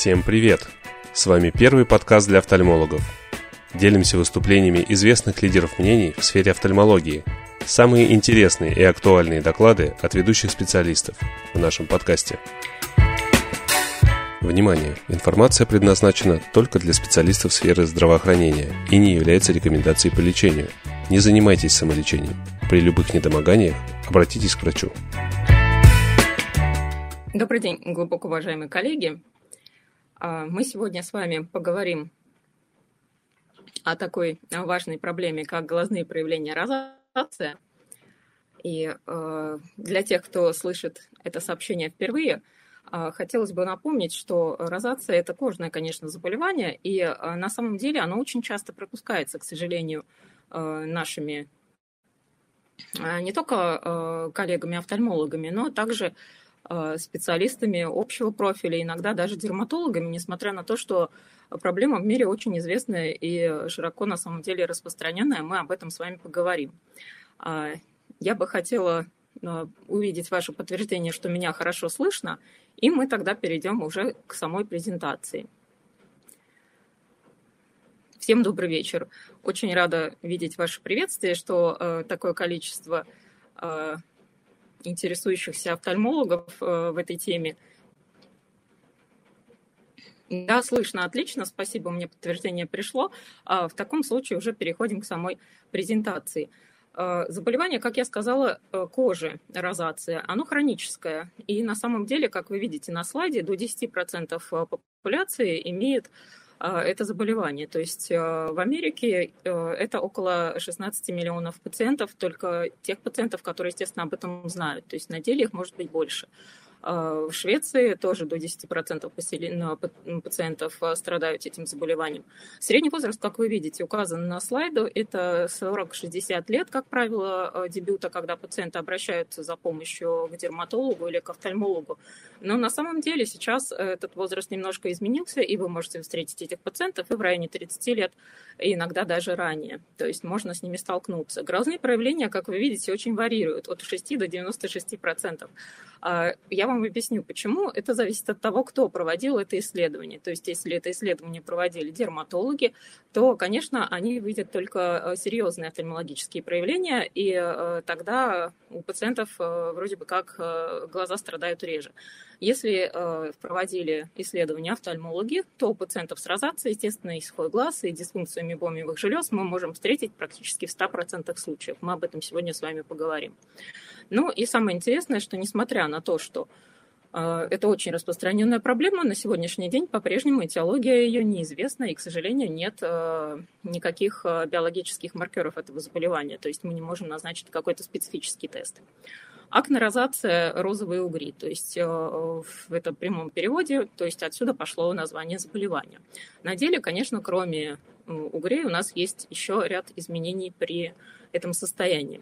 Всем привет! С вами первый подкаст для офтальмологов. Делимся выступлениями известных лидеров мнений в сфере офтальмологии. Самые интересные и актуальные доклады от ведущих специалистов в нашем подкасте. Внимание! Информация предназначена только для специалистов сферы здравоохранения и не является рекомендацией по лечению. Не занимайтесь самолечением. При любых недомоганиях обратитесь к врачу. Добрый день, глубоко уважаемые коллеги. А, мы сегодня с вами поговорим о такой важной проблеме, как глазные проявления розации. И э, для тех, кто слышит это сообщение впервые, э, хотелось бы напомнить, что розация – это кожное, конечно, заболевание, и на самом деле оно очень часто пропускается, к сожалению, нашими не только коллегами-офтальмологами, но также специалистами общего профиля, иногда даже дерматологами, несмотря на то, что проблема в мире очень известная и широко на самом деле распространенная. Мы об этом с вами поговорим. А, я бы хотела э, увидеть ваше подтверждение, что меня хорошо слышно, и мы тогда перейдем уже к самой презентации. Всем добрый вечер. Очень рада видеть ваше приветствие, что э, такое количество э, интересующихся офтальмологов э, в этой теме. Да, слышно отлично, спасибо, мне подтверждение пришло. А в таком случае уже переходим к самой презентации. Э, заболевание, как я сказала, э, кожи, розация, оно хроническое. И на самом деле, как вы видите на слайде, до 10% популяции имеет это заболевание. То есть а, в Америке э, это около 16 миллионов пациентов, только тех пациентов, которые, естественно, об этом знают. То есть на деле их может быть больше. А, в Швеции тоже до 10% пациентов а, страдают этим заболеванием. Средний возраст, как вы видите, указан на слайду, это 40-60 лет, как правило, а, дебюта, когда пациенты обращаются за помощью к дерматологу или к офтальмологу. Но на самом деле сейчас этот возраст немножко изменился, и вы можете встретить этих пациентов и в районе 30 лет, иногда даже ранее. То есть можно с ними столкнуться. Глазные проявления, как вы видите, очень варьируют от 6 до 96%. Я вам объясню, почему. Это зависит от того, кто проводил это исследование. То есть, если это исследование проводили дерматологи, то, конечно, они видят только э, серьезные офтальмологические проявления, и э, тогда у пациентов э, вроде бы как глаза страдают реже. Если проводили исследования офтальмологи, то у пациентов с розацией, естественно, исход глаз и дисфункцию мебомиевых желез мы можем встретить практически в 100% случаев. Мы об этом сегодня с вами поговорим. Ну и самое интересное, что несмотря на то, что а, это очень распространенная проблема. На сегодняшний день по-прежнему этиология ее неизвестна, и, к сожалению, нет а, никаких а, биологических маркеров этого заболевания. То есть мы не можем назначить какой-то специфический тест. Акнорозация розовые угри, то есть в этом прямом переводе, то есть отсюда пошло название заболевания. На деле, конечно, кроме угрей у нас есть еще ряд изменений при этом состоянии.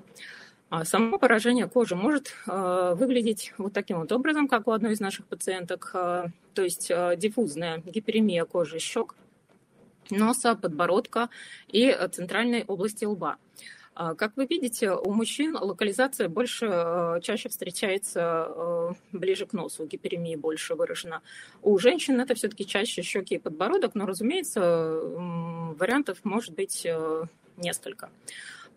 А само поражение кожи может э, выглядеть вот таким вот образом, как у одной из наших пациенток, э, то есть э, диффузная гиперемия кожи щек, носа, подбородка и центральной области лба. Как вы видите, у мужчин локализация больше, чаще встречается ближе к носу, гиперемия больше выражена. У женщин это все-таки чаще щеки и подбородок, но, разумеется, вариантов может быть несколько.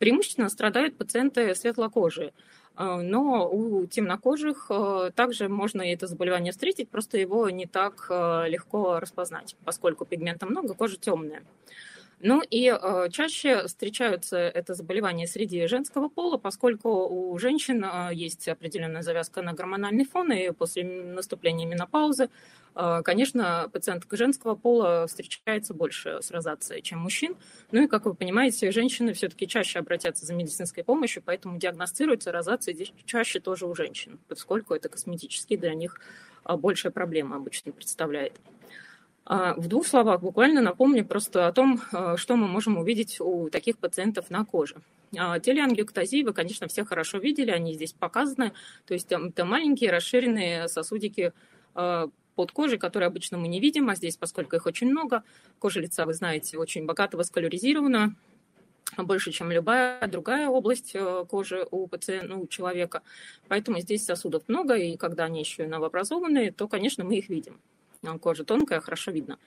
Преимущественно страдают пациенты светлокожие. А, но у темнокожих а, также можно это заболевание встретить, просто его не так а, легко распознать, поскольку пигмента много, кожа темная. Ну и э, чаще встречаются это заболевание среди женского пола, поскольку у женщин э, есть определенная завязка на гормональный фон, и после наступления менопаузы, э, конечно, пациентка женского пола встречается больше с розацией, чем мужчин. Ну и, как вы понимаете, женщины все-таки чаще обратятся за медицинской помощью, поэтому диагностируется розация чаще тоже у женщин, поскольку это косметически для них большая проблема обычно представляет. А, в двух словах буквально напомню просто о том, а, что мы можем увидеть у таких пациентов на коже. А, телеангиоктазии вы, конечно, все хорошо видели, они здесь показаны. То есть это маленькие расширенные сосудики под кожей, которые обычно мы не видим, а здесь, поскольку их очень много, кожа лица, вы знаете, очень богато васкуляризирована, больше, чем любая другая область э, кожи у пациента, ну, у человека. Поэтому здесь сосудов много, и когда они еще новообразованные, то, конечно, мы их видим. Кожа тонкая, хорошо видно.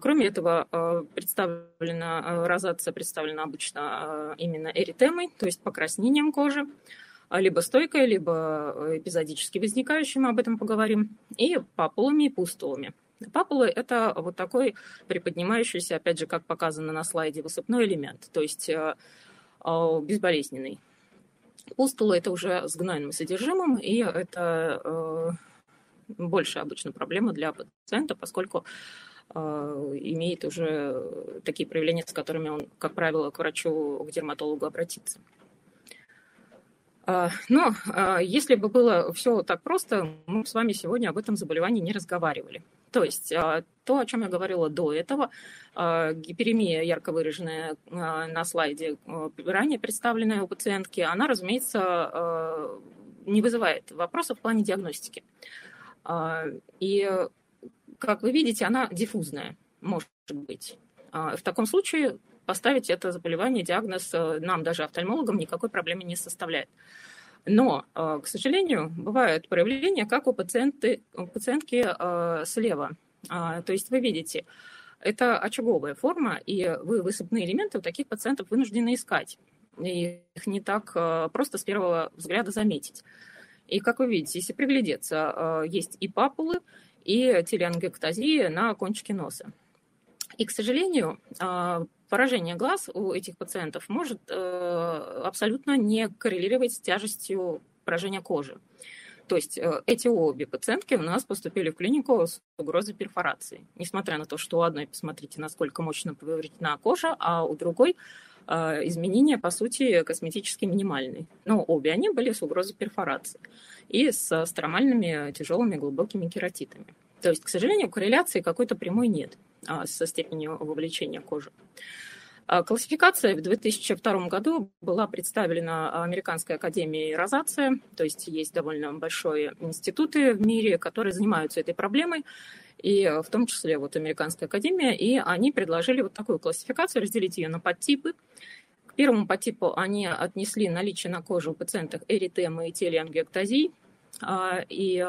Кроме этого, представлена, розация представлена обычно именно эритемой, то есть покраснением кожи, либо стойкой, либо эпизодически возникающей, мы об этом поговорим, и папулами и пустулами. Папулы – это вот такой приподнимающийся, опять же, как показано на слайде, высыпной элемент, то есть безболезненный. Пустула – это уже с гнойным содержимым, и это э, больше обычно проблема для пациента, поскольку э, имеет уже такие проявления, с которыми он, как правило, к врачу, к дерматологу обратится. А, но а, если бы было все так просто, мы с вами сегодня об этом заболевании не разговаривали. То есть то, о чем я говорила до этого, гиперемия, ярко выраженная на слайде, ранее представленная у пациентки, она, разумеется, не вызывает вопросов в плане диагностики. И, как вы видите, она диффузная, может быть. В таком случае поставить это заболевание, диагноз э, нам, даже офтальмологам, никакой проблемы не составляет. Но, э, к сожалению, бывают проявления, как у, пациенты, у пациентки э, слева. А, то есть вы видите, это очаговая форма, и вы высыпные элементы у таких пациентов вынуждены искать. Их не так просто с первого взгляда заметить. И, как вы видите, если приглядеться, есть и папулы, и телеангектазия на кончике носа. И, к сожалению, поражение глаз у этих пациентов может э, абсолютно не коррелировать с тяжестью поражения кожи. То есть э, эти обе пациентки у нас поступили в клинику с угрозой перфорации. Несмотря на то, что у одной, посмотрите, насколько мощно повреждена кожа, а у другой э, изменения, по сути, косметически минимальные. Но обе они были с угрозой перфорации и с стромальными тяжелыми глубокими кератитами. То есть, к сожалению, корреляции какой-то прямой нет. А, со степенью вовлечения кожи. А, классификация в 2002 году была представлена Американской академией розация, то есть есть довольно большие институты в мире, которые занимаются этой проблемой, и в том числе вот Американская академия, и они предложили вот такую классификацию, разделить ее на подтипы. К первому подтипу они отнесли наличие на коже у пациентов эритемы и телеангиоктазий, а, и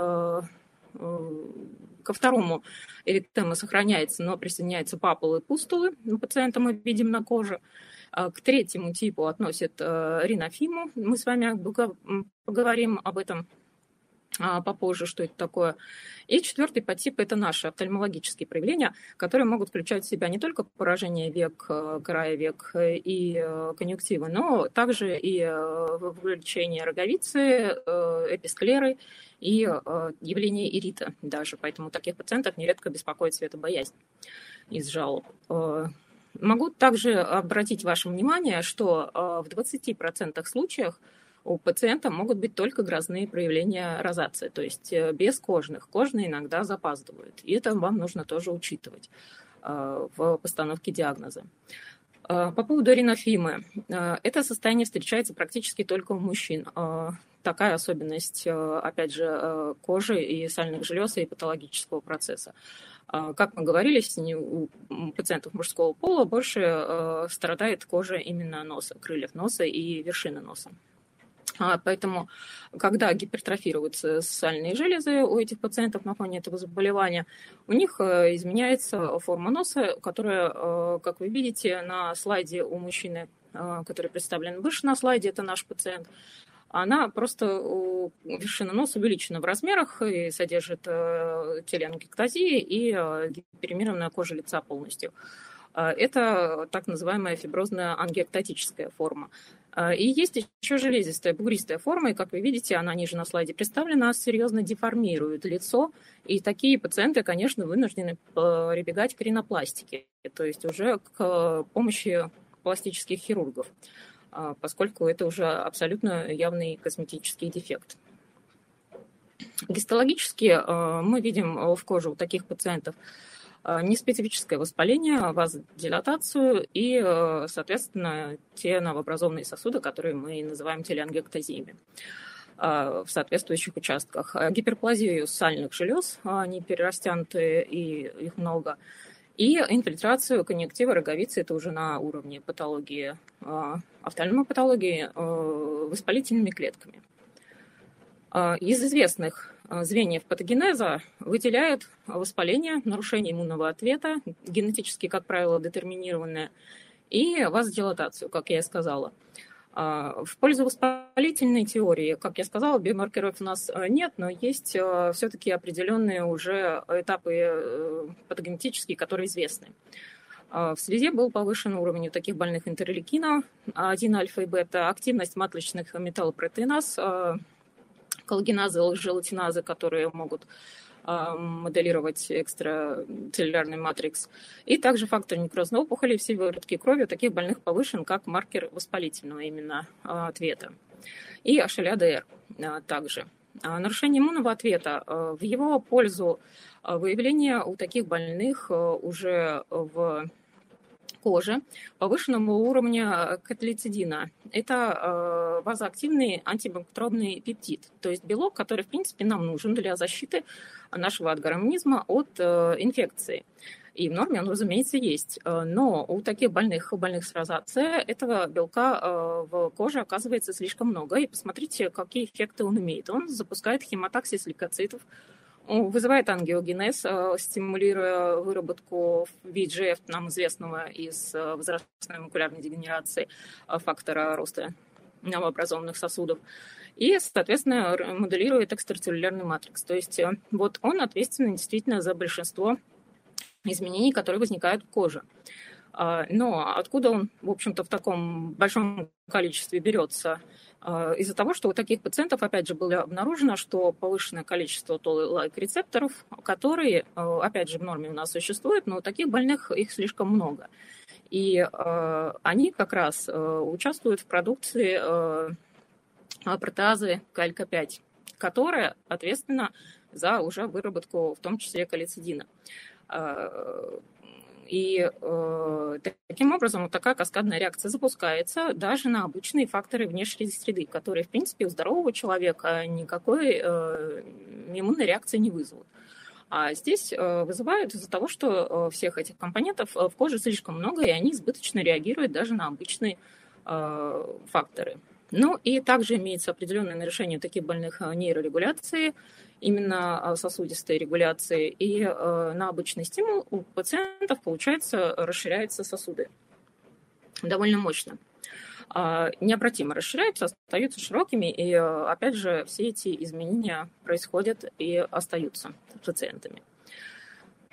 Ко второму эритема сохраняется, но присоединяются папулы и пустулы. У пациента мы видим на коже. А к третьему типу относят э, ринофиму. Мы с вами поговорим об этом попозже, что это такое. И четвертый подтип – это наши офтальмологические проявления, которые могут включать в себя не только поражение век, э, края век и э, конъюнктивы, но также и вовлечение роговицы, эписклеры и э, явление ирита даже. Поэтому таких пациентов нередко беспокоит светобоязнь из жалоб. Э, могу также обратить ваше внимание, что э, в 20% случаях у пациента могут быть только грозные проявления розации, то есть без кожных. Кожные иногда запаздывают. И это вам нужно тоже учитывать в постановке диагноза. По поводу ринофимы. Это состояние встречается практически только у мужчин такая особенность, э, опять же, э, кожи и сальных желез и патологического процесса. Как мы говорили, у пациентов мужского пола больше э, страдает кожа именно носа, крыльев носа и вершины носа. А, поэтому, когда гипертрофируются сальные железы у этих пациентов на фоне этого заболевания, у них изменяется форма носа, которая, как вы видите на слайде у мужчины, который представлен выше на слайде, это наш пациент, она просто вершина носа увеличена в размерах и содержит э, телеангектазии и э, гиперемированная кожа лица полностью. Э, это так называемая фиброзная ангиоктатическая форма. И есть еще железистая бугристая форма, и, как вы видите, она ниже на слайде представлена, серьезно деформирует лицо, и такие пациенты, конечно, вынуждены прибегать к ринопластике, то есть уже к помощи пластических хирургов. А, поскольку это уже абсолютно явный косметический дефект. Гистологически а, мы видим в коже у таких пациентов а, неспецифическое воспаление, вазодилатацию и, соответственно, те новообразованные сосуды, которые мы называем телеангектазиями в соответствующих участках. Гиперплазию сальных желез, они перерастянутые и их много, и инфильтрацию конъюнктива роговицы, это уже на уровне патологии, офтальмопатологии патологии воспалительными клетками. Из известных звеньев патогенеза выделяют воспаление, нарушение иммунного ответа, генетически, как правило, детерминированное, и вазодилатацию, как я и сказала. А, в пользу воспалительной теории, как я сказала, биомаркеров у нас э, нет, но есть э, все-таки определенные уже этапы э, патогенетические, которые известны. А, в связи был повышен уровень у таких больных интерлейкина 1 альфа и бета, активность матричных металлопротеиназ, коллагеназы, желатиназы, которые могут а, моделировать экстрацеллюлярный матрикс. И также фактор некрозной опухоли в сыворотке крови у таких больных повышен как маркер воспалительного именно а, ответа. И HLA-DR а, также. Нарушение иммунного ответа в его пользу выявление у таких больных уже в кожи повышенного уровня каталицидина. Это э, вазоактивный антибактериальный пептид, то есть белок, который, в принципе, нам нужен для защиты нашего организма от э, инфекции. И в норме он, разумеется, есть. Э, но у таких больных, у больных с розацией этого белка в коже оказывается слишком много. И посмотрите, какие эффекты он имеет. Он запускает хемотаксис лейкоцитов, вызывает ангиогенез, э, стимулируя выработку VEGF, нам известного из э, возрастной макулярной дегенерации, э, фактора роста новообразованных сосудов. И, соответственно, моделирует экстрацеллюлярный матрикс. То есть вот он ответственен действительно за большинство изменений, которые возникают в коже. А, но откуда он, в общем-то, в таком большом количестве берется? А, из-за того, что у таких пациентов, опять же, было обнаружено, что повышенное количество толы-лайк рецепторов, которые, а, опять же, в норме у нас существуют, но у таких больных их слишком много. И э, они как раз участвуют в продукции протеазы КЛК5, которая ответственна за уже выработку, в том числе, калицидина. И э, таким образом вот такая каскадная реакция запускается даже на обычные факторы внешней среды, которые, в принципе, у здорового человека никакой э, иммунной реакции не вызовут. А здесь э, вызывают из-за того, что э, всех этих компонентов э, в коже слишком много, и они избыточно реагируют даже на обычные факторы. Ну и также имеется определенное нарушение таких больных э, нейрорегуляции, именно э, сосудистой регуляции. И э, на обычный стимул у пациентов, получается, расширяются сосуды довольно мощно. А, необратимо расширяются, остаются широкими, и опять же все эти изменения происходят и остаются пациентами.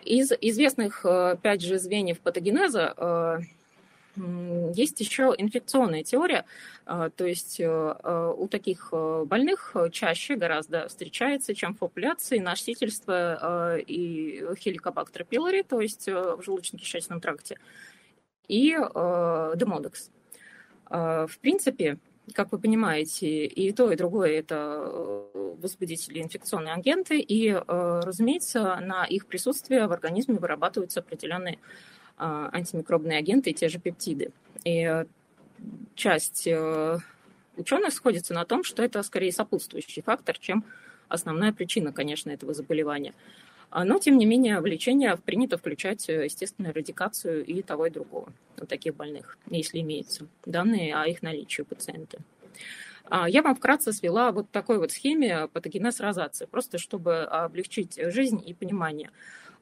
Из известных, опять же, звеньев патогенеза есть еще инфекционная теория, а, то есть э, э, у таких э, больных чаще гораздо встречается, чем в популяции, носительство и хеликобактер пилори, то есть в желудочно-кишечном тракте, и демодекс. В принципе, как вы понимаете, и то, и другое – это возбудители, инфекционные агенты, и, разумеется, на их присутствие в организме вырабатываются определенные а, антимикробные агенты и те же пептиды. И э, часть э, ученых сходится на том, что это скорее сопутствующий фактор, чем основная причина, конечно, этого заболевания. А, но, тем не менее, в лечение принято включать, э, естественно, радикацию и того, и другого у таких больных, если имеются данные о их наличии у пациента. А, я вам вкратце свела вот такой вот схеме патогенез розации, просто чтобы облегчить жизнь и понимание.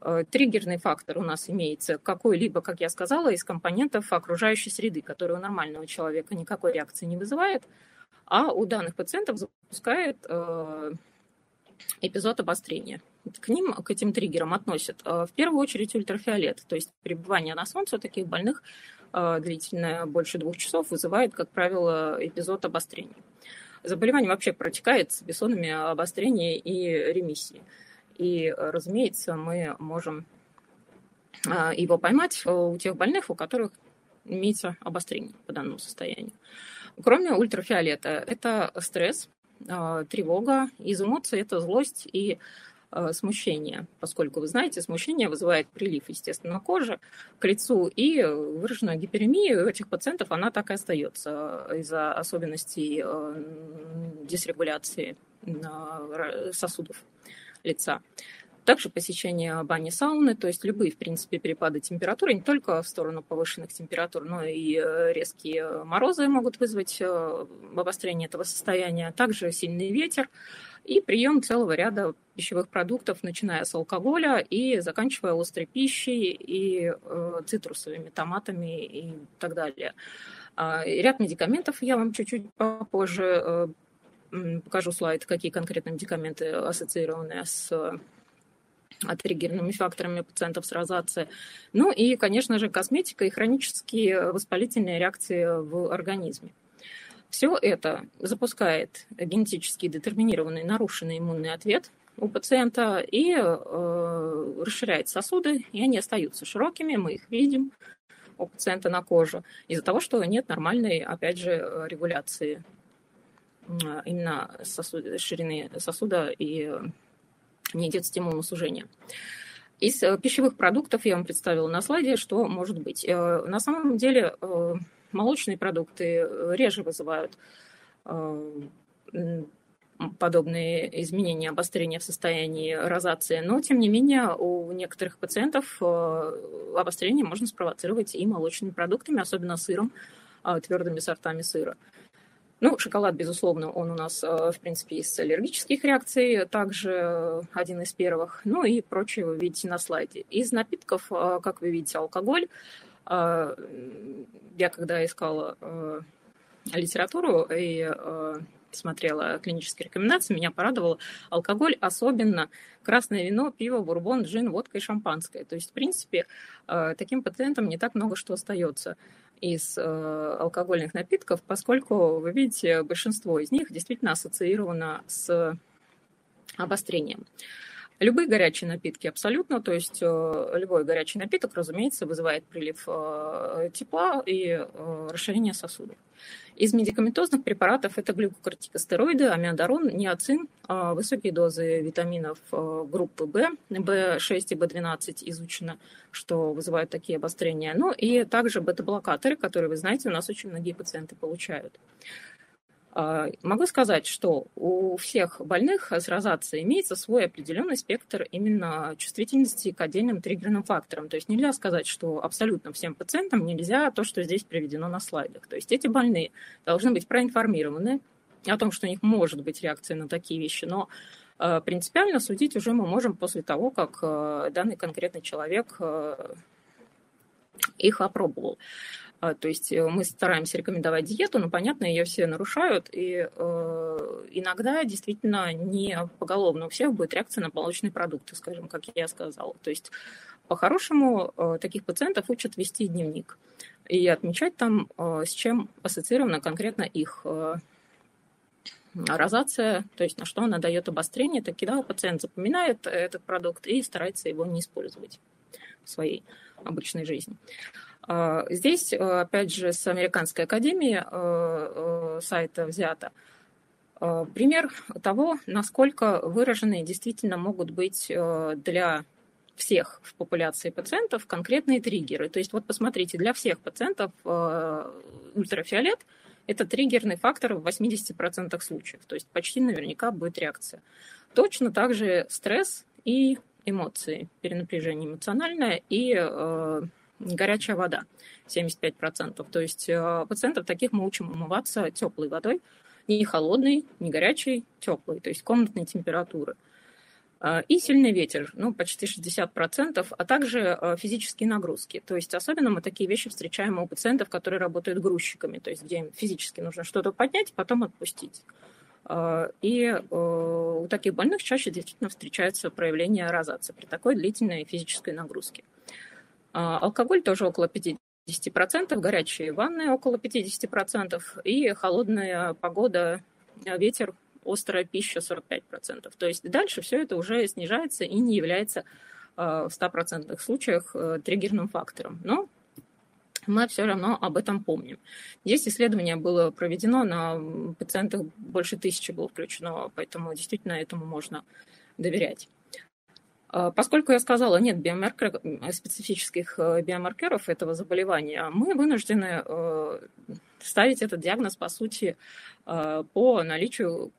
Э, триггерный фактор у нас имеется какой-либо, как я сказала, из компонентов окружающей среды, который у нормального человека никакой реакции не вызывает, а у данных пациентов запускает э, эпизод обострения. К ним, к этим триггерам относят э, в первую очередь ультрафиолет, то есть пребывание на солнце у таких больных длительное, больше двух часов, вызывает, как правило, эпизод обострения. Заболевание вообще протекает с эпизодами обострения и ремиссии. И, разумеется, мы можем а, его поймать у тех больных, у которых имеется обострение по данному состоянию. Кроме ультрафиолета, это стресс, а, тревога, из это злость и а, смущение, поскольку, вы знаете, смущение вызывает прилив, естественно, кожи к лицу и выраженную гиперемию у этих пациентов она так и остается из-за особенностей дисрегуляции сосудов лица. Также посещение бани сауны, то есть любые, в принципе, перепады температуры, не только в сторону повышенных температур, но и э, резкие морозы могут вызвать э, обострение этого состояния. Также сильный ветер и прием целого ряда пищевых продуктов, начиная с алкоголя и заканчивая острой пищей и э, цитрусовыми, томатами и так далее. Э, ряд медикаментов я вам чуть-чуть попозже покажу слайд, какие конкретно медикаменты ассоциированы с триггерными факторами пациентов с розацией. Ну и, конечно же, косметика и хронические воспалительные реакции в организме. Все это запускает генетически детерминированный нарушенный иммунный ответ у пациента и э, расширяет сосуды, и они остаются широкими, мы их видим у пациента на коже, из-за того, что нет нормальной, опять же, регуляции именно сосуд, ширины сосуда и не идет стимул на сужение. Из э, пищевых продуктов я вам представила на слайде, что может быть. Э, на самом деле э, молочные продукты реже вызывают подобные изменения, обострения в состоянии розации, но, тем не менее, у некоторых пациентов обострение можно спровоцировать и молочными продуктами, особенно сыром, твердыми сортами сыра. Ну, шоколад, безусловно, он у нас, э, в принципе, из аллергических реакций, также э, один из первых. Ну и прочее вы видите на слайде. Из напитков, э, как вы видите, алкоголь. Я когда искала литературу и смотрела клинические рекомендации, меня порадовал алкоголь, особенно красное вино, пиво, бурбон, джин, водка и шампанское. То есть, в принципе, таким пациентам не так много что остается из э, алкогольных напитков, поскольку, вы видите, большинство из них действительно ассоциировано с обострением. Любые горячие напитки абсолютно, то есть э, любой горячий напиток, разумеется, вызывает прилив э, тепла и э, расширение сосудов. Из медикаментозных препаратов это глюкокортикостероиды, амиодарон, ниацин, высокие дозы витаминов группы В, В6 и В12 изучено, что вызывают такие обострения. Ну и также бета-блокаторы, которые, вы знаете, у нас очень многие пациенты получают. А, могу сказать, что у всех больных с розацией имеется свой определенный спектр именно чувствительности к отдельным триггерным факторам. То есть нельзя сказать, что абсолютно всем пациентам нельзя то, что здесь приведено на слайдах. То есть эти больные должны быть проинформированы о том, что у них может быть реакция на такие вещи, но а, принципиально судить уже мы можем после того, как а, данный конкретный человек их опробовал. А, то есть э, мы стараемся рекомендовать диету, но, понятно, ее все нарушают, и э, иногда действительно не поголовно у всех будет реакция на молочные продукты, скажем, как я сказала. То есть по-хорошему э, таких пациентов учат вести дневник и отмечать там, с чем ассоциирована конкретно их розация, то есть на что она дает обострение, тогда пациент запоминает этот продукт и старается его не использовать в своей обычной жизни. А, здесь, э, опять же, с Американской академии э, сайта взято пример того, насколько выраженные действительно могут быть для всех в популяции пациентов конкретные триггеры. То есть вот посмотрите, для всех пациентов ультрафиолет – это триггерный фактор в 80% случаев. То есть почти наверняка будет реакция. Точно так же стресс и эмоции, перенапряжение эмоциональное и горячая вода 75%. То есть э, пациентов таких мы учим умываться теплой водой, не холодной, не горячей, теплой, то есть комнатной температуры. Э, и сильный ветер, ну, почти 60%, а также э, физические нагрузки. То есть особенно мы такие вещи встречаем у пациентов, которые работают грузчиками, то есть где им физически нужно что-то поднять, потом отпустить. И у таких больных чаще действительно встречаются проявления розации при такой длительной физической нагрузке. А, алкоголь тоже около 50%, горячие ванны около 50%, и холодная погода, а, ветер, острая пища 45%. То есть дальше все это уже снижается и не является а, в 100% случаях э, триггерным фактором. Но мы все равно об этом помним. Здесь исследование было проведено на пациентах, больше тысячи было включено, поэтому действительно этому можно доверять. А, поскольку я сказала, нет биомаркер, специфических э, биомаркеров этого заболевания, мы вынуждены э, ставить этот диагноз, по сути, э, по наличию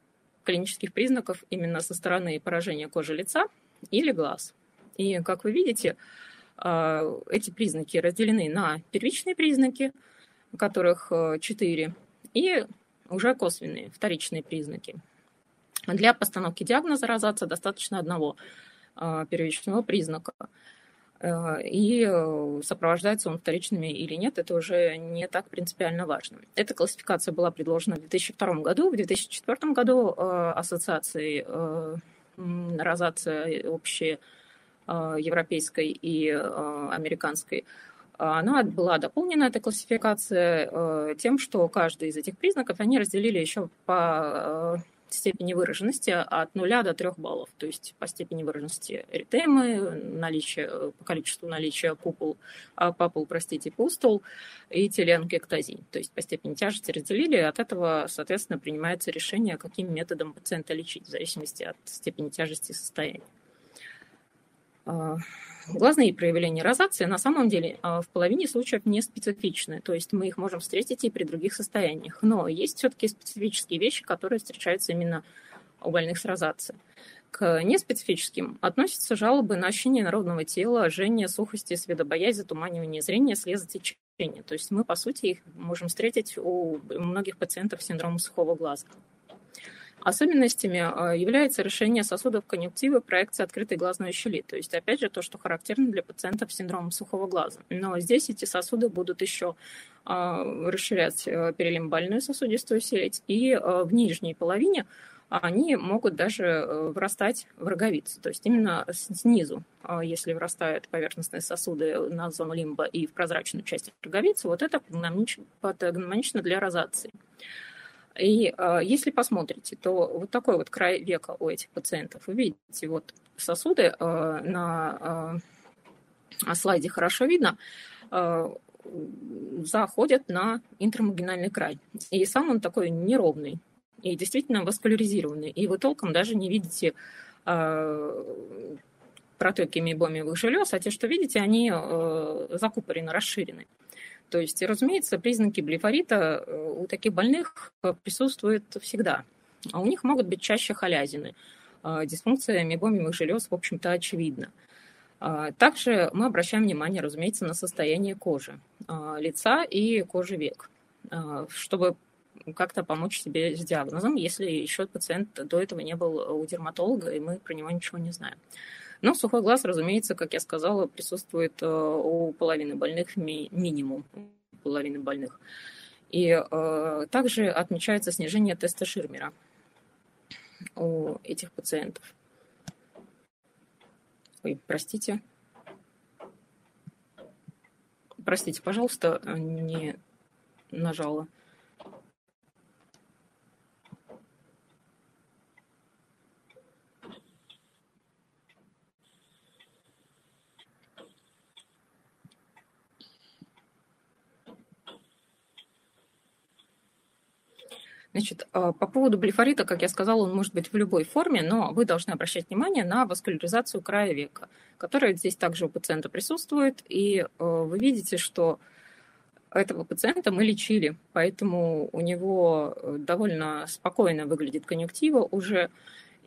клинических признаков именно со стороны поражения кожи лица или глаз. И, как вы видите, эти признаки разделены на первичные признаки, которых четыре, и уже косвенные, вторичные признаки. Для постановки диагноза розация достаточно одного первичного признака. Э, и э, сопровождается он вторичными или нет, это уже не так принципиально важно. Эта классификация была предложена в 2002 году. В 2004 году э, ассоциацией розация общей европейской и американской она была дополнена, эта классификация, тем, что каждый из этих признаков они разделили еще по степени выраженности от 0 до 3 баллов, то есть по степени выраженности эритемы, наличие, по количеству наличия пупул, а, папул, простите, пустул и теленгектазий, то есть по степени тяжести разделили, и от этого, соответственно, принимается решение, каким методом пациента лечить, в зависимости от степени тяжести состояния. Глазные проявления розации на самом деле а, в половине случаев не специфичны, то есть мы их можем встретить и при других состояниях. Но есть все-таки специфические вещи, которые встречаются именно у больных с розацией. К неспецифическим относятся жалобы на ощущение народного тела, жжение, сухости, светобоязнь, затуманивание зрения, слезотечение. То есть мы, по сути, их можем встретить у многих пациентов с синдромом сухого глаза. Особенностями а, является решение сосудов конъюнктивы проекции открытой глазной щели. То есть, опять же, то, что характерно для пациентов с синдромом сухого глаза. Но здесь эти сосуды будут еще а, расширять э, перелимбальную сосудистую сеть, и э, в нижней половине они могут даже э, вырастать в роговицу, то есть именно снизу, если вырастают поверхностные сосуды на зону лимба и в прозрачную часть роговицы, вот это патогномонично для розации. И э, если посмотрите, то вот такой вот край века у этих пациентов. Вы видите, вот сосуды э, на э, слайде хорошо видно, э, заходят на интрамагинальный край. И сам он такой неровный и действительно васкуляризированный. И вы толком даже не видите э, протоки мейбомиевых желез, а те, что видите, они э, закупорены, расширены. То есть, разумеется, признаки блефорита э, у таких больных присутствуют всегда. А у них могут быть чаще халязины. А дисфункция мебомимых желез, в общем-то, очевидна. А также мы обращаем внимание, разумеется, на состояние кожи, а, лица и кожи век, чтобы как-то помочь себе с диагнозом, если еще пациент до этого не был у дерматолога, и мы про него ничего не знаем. Но сухой глаз, разумеется, как я сказала, присутствует э, у половины больных ми- минимум, половины больных. И э, также отмечается снижение теста Ширмера у этих пациентов. Ой, простите. Простите, пожалуйста, не нажала. Значит, а, по поводу блефорита, как я сказала, он может быть в любой форме, но вы должны обращать внимание на васкуляризацию края века, которая здесь также у пациента присутствует, и а, вы видите, что этого пациента мы лечили, поэтому у него э, довольно спокойно выглядит конъюнктива уже,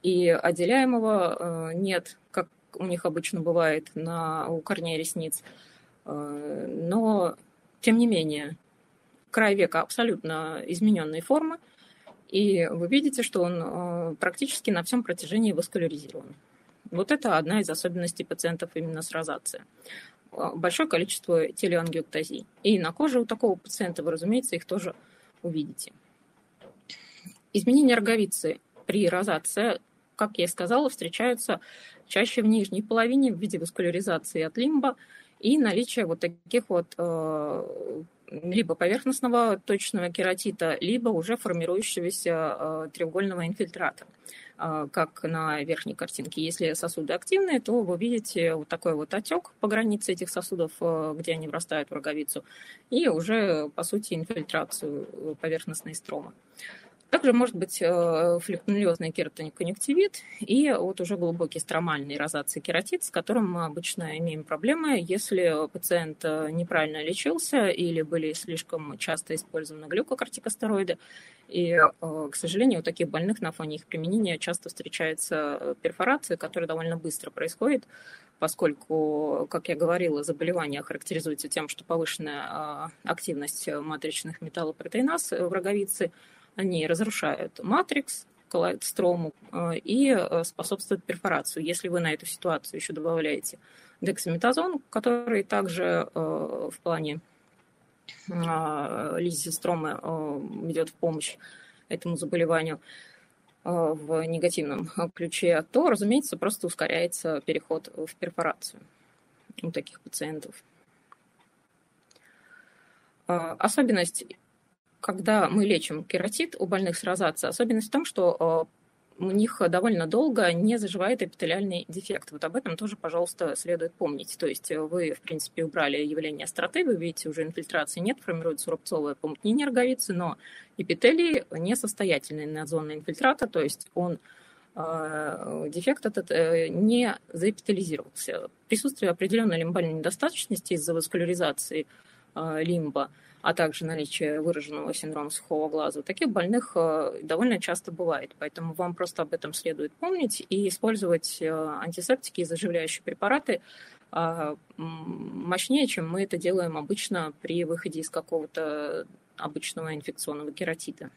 и отделяемого э, нет, как у них обычно бывает на, у корней ресниц. Э, но, тем не менее, край века абсолютно измененной формы, и вы видите, что он э, практически на всем протяжении васкуляризирован. Вот это одна из особенностей пациентов именно с розацией. Э, большое количество телеангиоктазий. И на коже у такого пациента вы, разумеется, их тоже увидите. Изменения роговицы при розации, как я и сказала, встречаются чаще в нижней половине в виде васкуляризации от лимба и наличия вот таких вот э, либо поверхностного точного кератита, либо уже формирующегося э, треугольного инфильтрата э, как на верхней картинке. Если сосуды активные, то вы видите вот такой вот отек по границе этих сосудов, э, где они врастают в роговицу, и уже, по сути, инфильтрацию поверхностной стромы. Также может быть э, флектонеллезный кератоконъюнктивит и вот уже глубокий стромальный розаций кератит, с которым мы обычно имеем проблемы, если пациент э, неправильно лечился или были слишком часто использованы глюкокортикостероиды. И, э, к сожалению, у таких больных на фоне их применения часто встречается перфорация, которая довольно быстро происходит, поскольку, как я говорила, заболевание характеризуется тем, что повышенная активность матричных металлопротеиназ в роговице – они разрушают матрикс, коллайд-строму и способствует перфорации. Если вы на эту ситуацию еще добавляете дексаметазон, который также в плане лизистромы идет в помощь этому заболеванию, в негативном ключе, то, разумеется, просто ускоряется переход в перфорацию у таких пациентов. Особенность, когда мы лечим кератит у больных с розацией, особенность в том, что у них довольно долго не заживает эпителиальный дефект. Вот об этом тоже, пожалуйста, следует помнить. То есть вы, в принципе, убрали явление остроты, вы видите, уже инфильтрации нет, формируется рубцовое помутнение роговицы, но эпителий несостоятельный на зоне инфильтрата, то есть он а, дефект этот э, не заэпителизировался. Присутствие определенной лимбальной недостаточности из-за васкуляризации лимба – а также наличие выраженного синдрома сухого глаза, таких больных э, довольно часто бывает. Поэтому вам просто об этом следует помнить и использовать э, антисептики и заживляющие препараты а, мощнее, чем мы это делаем обычно при выходе из какого-то обычного инфекционного кератита.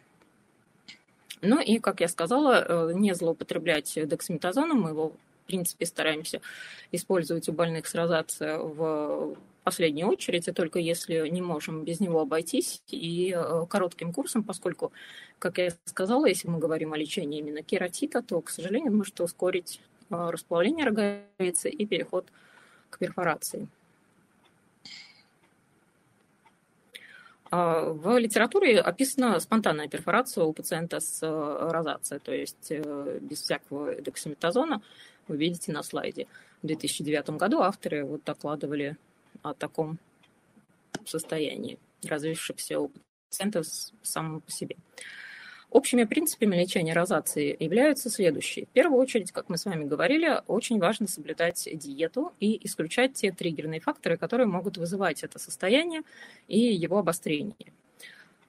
Ну и, как я сказала, э, не злоупотреблять дексаметазоном, мы его, в принципе, стараемся использовать у больных с розацией в последнюю очередь, а только если не можем без него обойтись, и э, коротким курсом, поскольку, как я сказала, если мы говорим о лечении именно кератита, то, к сожалению, может ускорить э, расплавление роговицы и переход к перфорации. А, в литературе описана спонтанная перфорация у пациента с э, розацией, то есть без всякого дексаметазона. Вы видите на слайде. В 2009 году авторы вот докладывали о таком состоянии развившихся у пациентов самому по себе. Общими принципами лечения розации являются следующие. В первую очередь, как мы с вами говорили, очень важно соблюдать диету и исключать те триггерные факторы, которые могут вызывать это состояние и его обострение.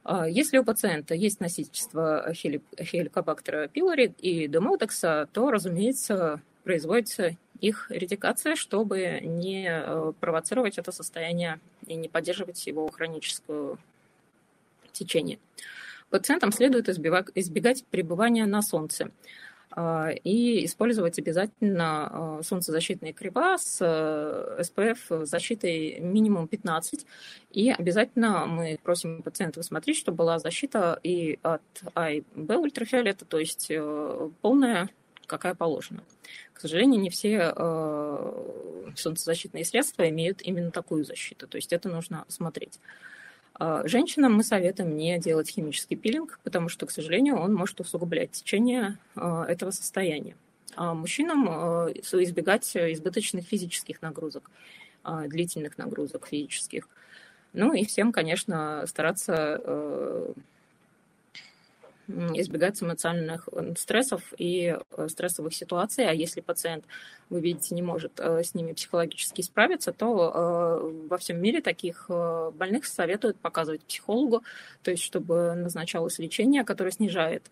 А, если у пациента есть носительство хеликобактера пилори и демодекса, то, разумеется, производится их редикация, чтобы не э, провоцировать это состояние и не поддерживать его хроническое течение. Пациентам следует избегать, пребывания на солнце а, и использовать обязательно э, солнцезащитные крема с SPF э, защитой минимум 15. И обязательно мы просим пациентов смотреть, чтобы была защита и от А и Б ультрафиолета, то есть полная какая положена. К сожалению, не все э, солнцезащитные средства имеют именно такую защиту, то есть это нужно смотреть. Э, женщинам мы советуем не делать химический пилинг, потому что, к сожалению, он может усугублять течение э, этого состояния. А мужчинам э, избегать избыточных физических нагрузок, э, длительных нагрузок физических. Ну и всем, конечно, стараться э, избегать эмоциональных э, стрессов и э, стрессовых ситуаций. А если пациент, вы видите, не может э, с ними психологически справиться, то во всем мире таких больных советуют показывать психологу, то есть чтобы назначалось лечение, которое снижает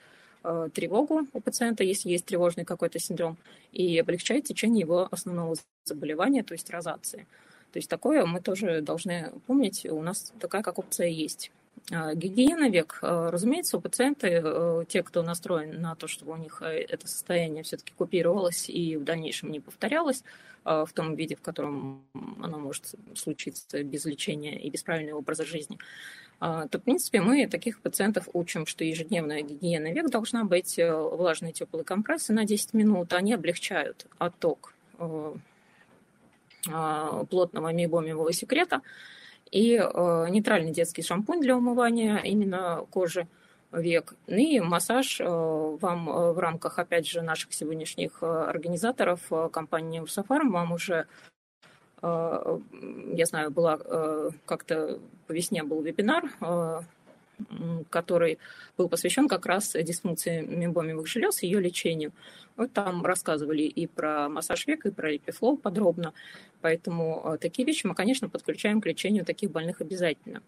тревогу у пациента, если есть тревожный какой-то синдром, и облегчает течение его основного заболевания, то есть розации. То есть такое мы тоже должны помнить, у нас такая как опция есть. А, гигиена век. А, разумеется, у пациента, э, те, кто настроен на то, чтобы у них э, это состояние все-таки купировалось и в дальнейшем не повторялось в том виде, в котором оно может случиться без лечения и без правильного образа жизни, то, в принципе, мы таких пациентов учим, что ежедневная гигиена век должна быть э, влажные теплые компрессы на 10 минут. Они облегчают отток плотного мейбомиевого секрета, и э, нейтральный детский шампунь для умывания именно кожи век. Ну и массаж э, вам э, в рамках, опять же, наших сегодняшних э, организаторов э, компании Урсофарм вам уже я знаю, была как-то по весне был вебинар, который был посвящен как раз дисфункции мембомиевых желез и ее лечению. Вот там рассказывали и про массаж века, и про липифлоу подробно. Поэтому э, такие вещи мы, конечно, подключаем к лечению таких больных обязательно.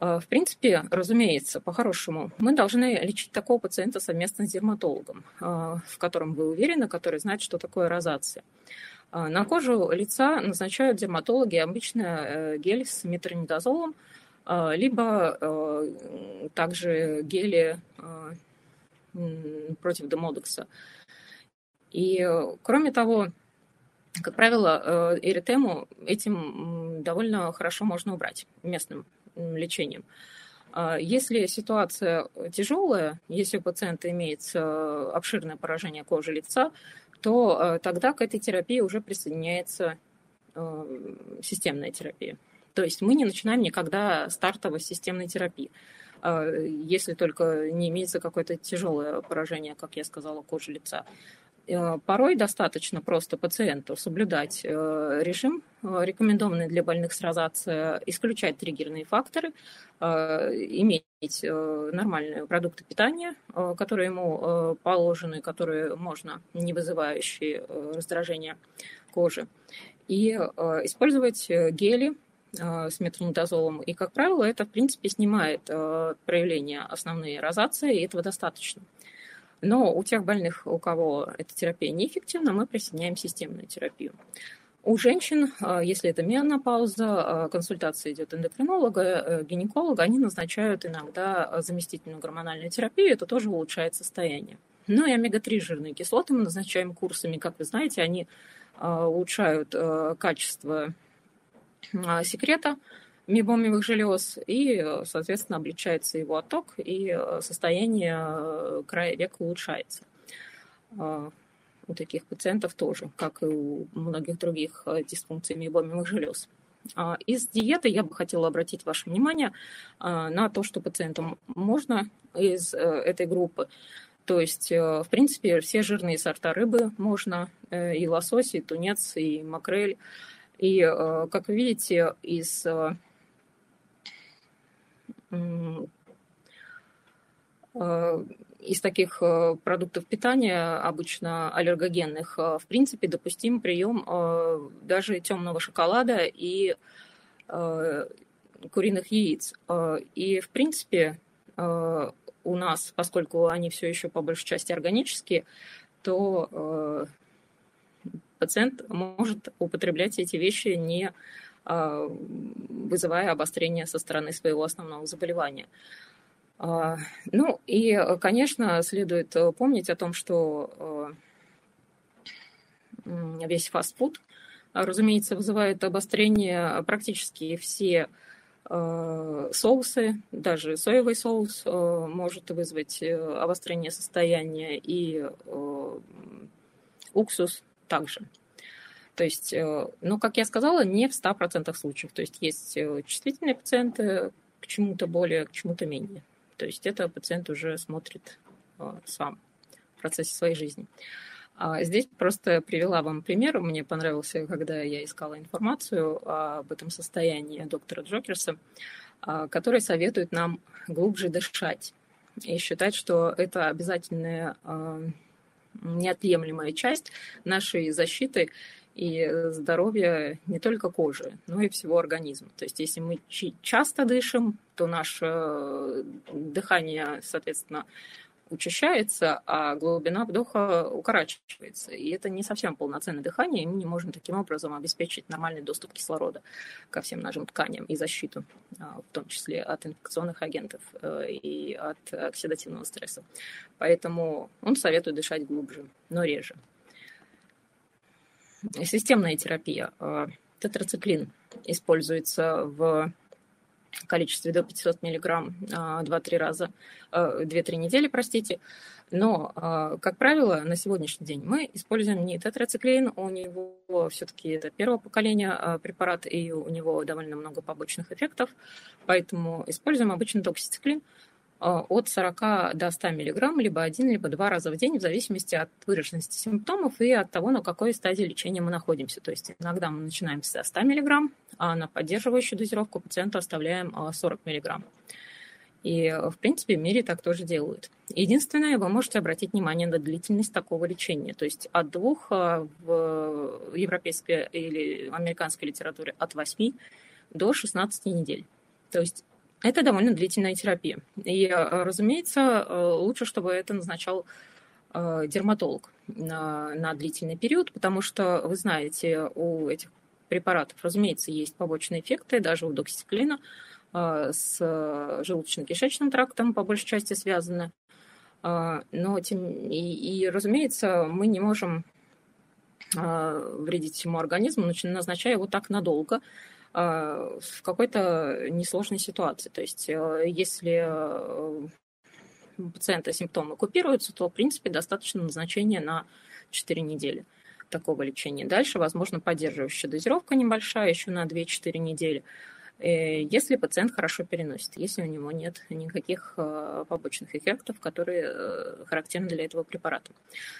Э, в принципе, разумеется, по-хорошему, мы должны лечить такого пациента совместно с дерматологом, э, в котором вы уверены, который знает, что такое розация. На кожу лица назначают дерматологи обычно гель с метронидозолом, либо также гели против демодекса. И, кроме того, как правило, эритему этим довольно хорошо можно убрать местным лечением. Если ситуация тяжелая, если у пациента имеется обширное поражение кожи лица, то э, тогда к этой терапии уже присоединяется э, системная терапия. То есть мы не начинаем никогда стартовой системной терапии, а, если только не имеется какое-то тяжелое поражение, как я сказала, кожи лица. Э, порой достаточно просто пациенту соблюдать э, режим, э, рекомендованный для больных с розацией, исключать триггерные факторы, иметь нормальные продукты питания, которые ему положены, которые можно, не вызывающие раздражения кожи, и использовать гели с метронидозолом. И, как правило, это, в принципе, снимает проявления основные розации, и этого достаточно. Но у тех больных, у кого эта терапия неэффективна, мы присоединяем системную терапию. У женщин, а, если это менопауза, консультация идет эндокринолога, э, гинеколога, они назначают иногда заместительную гормональную терапию, это тоже улучшает состояние. Ну и омега-3 жирные кислоты мы назначаем курсами, как вы знаете, они улучшают э, качество секрета, мебомиевых желез, и, соответственно, облегчается его отток, и э, состояние э, края века улучшается. У таких пациентов тоже, как и у многих других э, дисфункций мебомиевых желез. А, из диеты я бы хотела обратить ваше внимание на то, что пациентам можно из этой группы. То есть, в принципе, все жирные сорта рыбы можно, и лосось, и тунец, и макрель. И, как вы видите, из Э, из таких э, продуктов питания, обычно аллергогенных, э, в принципе, допустим прием даже темного шоколада и куриных яиц. И, в принципе, у нас, поскольку они все еще по большей части органические, то пациент может употреблять эти вещи не а, вызывая обострение со стороны своего основного заболевания. А, ну и, конечно, следует э, помнить о том, что э, весь фастфуд, разумеется, вызывает обострение практически все э, соусы, даже соевый соус может вызвать обострение состояния и уксус также. То есть, ну, как я сказала, не в 100% случаев. То есть есть э, чувствительные пациенты к чему-то более, к чему-то менее. То есть это пациент уже смотрит э, сам в процессе своей жизни. А здесь просто привела вам пример. Мне понравился, когда я искала информацию об этом состоянии доктора Джокерса, который советует нам глубже дышать и считать, что это обязательная неотъемлемая часть нашей защиты и здоровья не только кожи, но и всего организма. То есть если мы часто дышим, то наше э, дыхание, соответственно, учащается, а глубина вдоха укорачивается. И это не совсем полноценное дыхание, и мы не можем таким образом обеспечить нормальный доступ кислорода ко всем нашим тканям и защиту, а, в том числе от инфекционных агентов э, и от оксидативного стресса. Поэтому он советует дышать глубже, но реже. Системная терапия. Э, тетрациклин используется в количестве до 500 миллиграмм 2-3 раза, 2-3 э, недели, простите. Но, э, как правило, на сегодняшний день мы используем не тетрациклин, у него все-таки это первого поколения препарат, и у него довольно много побочных эффектов, поэтому используем обычно Э, от 40 до 100 мг, либо один, либо два раза в день, в зависимости от выраженности симптомов и от того, на какой стадии лечения мы находимся. То есть иногда мы начинаем со 100 мг, а на поддерживающую дозировку пациенту оставляем 40 э, мг. И, э, в принципе, в мире так тоже делают. Единственное, вы можете обратить внимание на длительность такого лечения. То есть от двух в европейской или американской литературе от 8 до 16 недель. То есть это довольно длительная терапия. И, э, разумеется, э, лучше, чтобы это назначал э, дерматолог на, на длительный период, потому что, вы знаете, у этих препаратов, разумеется, есть побочные эффекты, даже у доксициклина с желудочно-кишечным трактом по большей части связаны. Но, тем, и, и, разумеется, мы не можем вредить всему организму, назначая его так надолго, в какой-то несложной ситуации. То есть, если у пациента симптомы купируются, то, в принципе, достаточно назначения на 4 недели такого лечения. Дальше, возможно, поддерживающая дозировка небольшая, еще на 2-4 недели, э, если пациент хорошо переносит, если у него нет никаких э, побочных эффектов, которые э, характерны для этого препарата.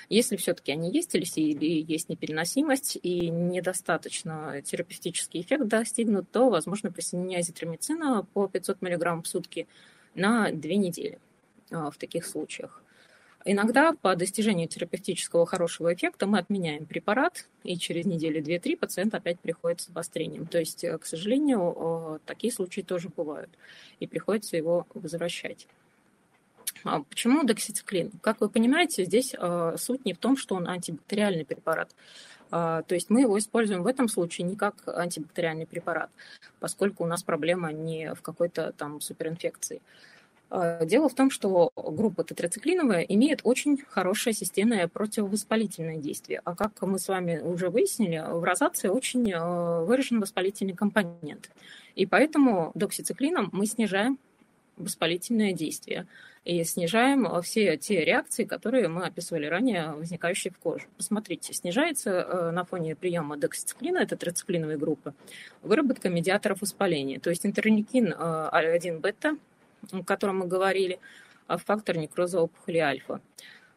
Если все-таки они есть или есть непереносимость и недостаточно терапевтический эффект достигнут, то возможно присоединение азитромицина по 500 мг в сутки на 2 недели. В таких случаях. Иногда по достижению терапевтического хорошего эффекта мы отменяем препарат, и через неделю 2-3 пациент опять приходит с обострением. То есть, э, к сожалению, такие случаи тоже бывают, и приходится его возвращать. А почему доксициклин? Как вы понимаете, здесь э, суть не в том, что он антибактериальный препарат. А, то есть мы его используем в этом случае не как антибактериальный препарат, поскольку у нас проблема не в какой-то там суперинфекции. А, дело в том, что группа тетрациклиновая имеет очень хорошее системное противовоспалительное действие. А как мы с вами уже выяснили, в розации очень а, выражен воспалительный компонент. И поэтому доксициклином мы снижаем воспалительное действие и снижаем все те реакции, которые мы описывали ранее, возникающие в коже. Посмотрите, снижается а, на фоне приема доксициклина, это тетрациклиновой группы, выработка медиаторов воспаления, то есть интерлейкин А1 бета о котором мы говорили, а фактор некроза опухоли альфа.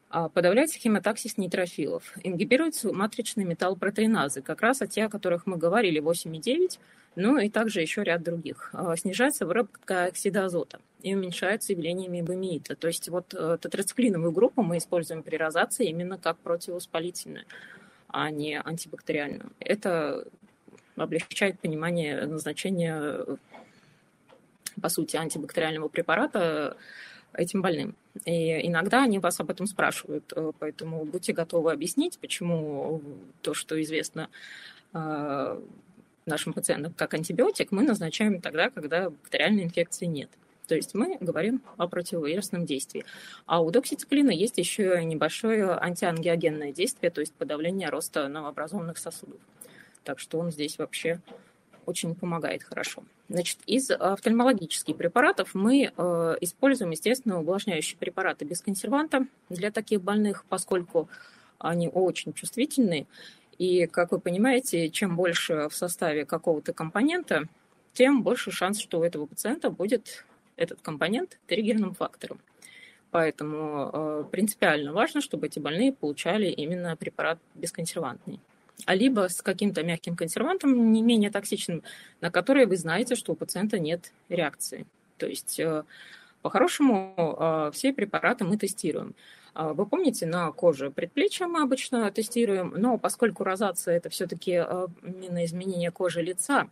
А подавляется хемотаксис нейтрофилов. Ингибируются матричные металлопротеиназы, как раз о те, о которых мы говорили, 8 и 9, ну и также еще ряд других. А снижается выработка оксида азота и уменьшается явление мебомиита. То есть вот э, тетрациклиновую группу мы используем при розации именно как противовоспалительную, а не антибактериальную. Это облегчает понимание назначения по сути, антибактериального препарата этим больным. И иногда они вас об этом спрашивают, э, поэтому будьте готовы объяснить, почему то, что известно э, нашим пациентам как антибиотик, мы назначаем тогда, когда бактериальной инфекции нет. То есть мы говорим о противовирусном действии. А у доксициклина есть еще небольшое антиангиогенное действие, то есть подавление роста новообразованных сосудов. Так что он здесь вообще очень помогает хорошо. Значит, из офтальмологических препаратов мы э, используем, естественно, увлажняющие препараты без консерванта для таких больных, поскольку они очень чувствительны. И, как вы понимаете, чем больше в составе какого-то компонента, тем больше шанс, что у этого пациента будет этот компонент триггерным фактором. Поэтому э, принципиально важно, чтобы эти больные получали именно препарат бесконсервантный а либо с каким-то мягким консервантом, не менее токсичным, на который вы знаете, что у пациента нет реакции. То есть, э, по-хорошему, э, все препараты мы тестируем. А вы помните, на коже предплечья мы обычно тестируем, но поскольку розация это все-таки э, именно изменение кожи лица,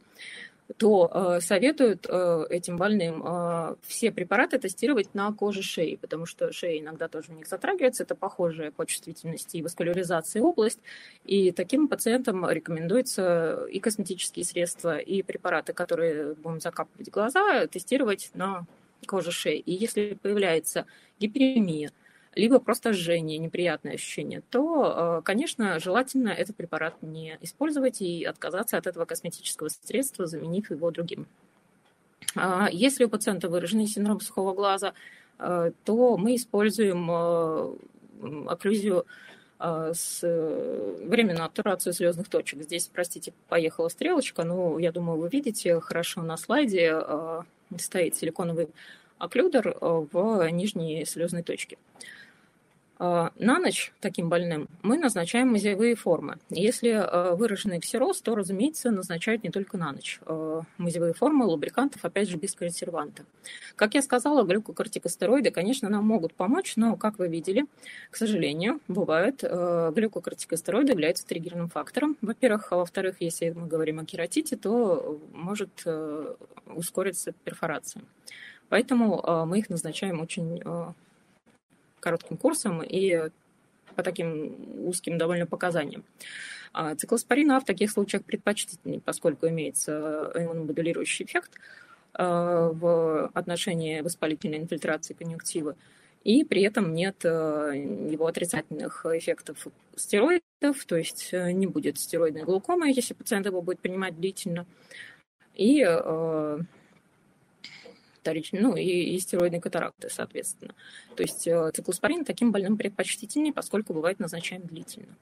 то э, советуют э, этим больным э, все препараты тестировать на коже шеи, потому что шея иногда тоже у них затрагивается, это похожая по чувствительности и васкуляризации область, и таким пациентам рекомендуется и косметические средства, и препараты, которые будем закапывать в глаза, тестировать на коже шеи. И если появляется гиперемия, либо просто жжение, неприятное ощущение, то, э, конечно, желательно этот препарат не использовать и отказаться от этого косметического средства, заменив его другим. А если у пациента выраженный синдром сухого глаза, э, то мы используем э, окклюзию с временную обтурацию слезных точек. Здесь, простите, поехала стрелочка, но я думаю, вы видите хорошо на слайде стоит силиконовый окклюдер в нижней слезной точке. А, на ночь таким больным мы назначаем мазевые формы. Если а, выраженный ксероз, то, разумеется, назначают не только на ночь. А, мазевые формы лубрикантов, опять же, без консерванта. Как я сказала, глюкокортикостероиды, конечно, нам могут помочь, но, как вы видели, к сожалению, бывает, глюкокортикостероиды являются триггерным фактором. Во-первых, а во-вторых, если мы говорим о кератите, то может ускориться перфорация. Поэтому мы их назначаем очень коротким курсом и по таким узким довольно показаниям. А циклоспорин А в таких случаях предпочтительнее, поскольку имеется иммуномодулирующий эффект а, в отношении воспалительной инфильтрации конъюнктивы. и при этом нет его отрицательных эффектов стероидов, то есть не будет стероидной глукомы, если пациент его будет принимать длительно. И ну, и, и стероидной катаракты, соответственно. То есть циклоспорин таким больным предпочтительнее, поскольку бывает назначаем длительно.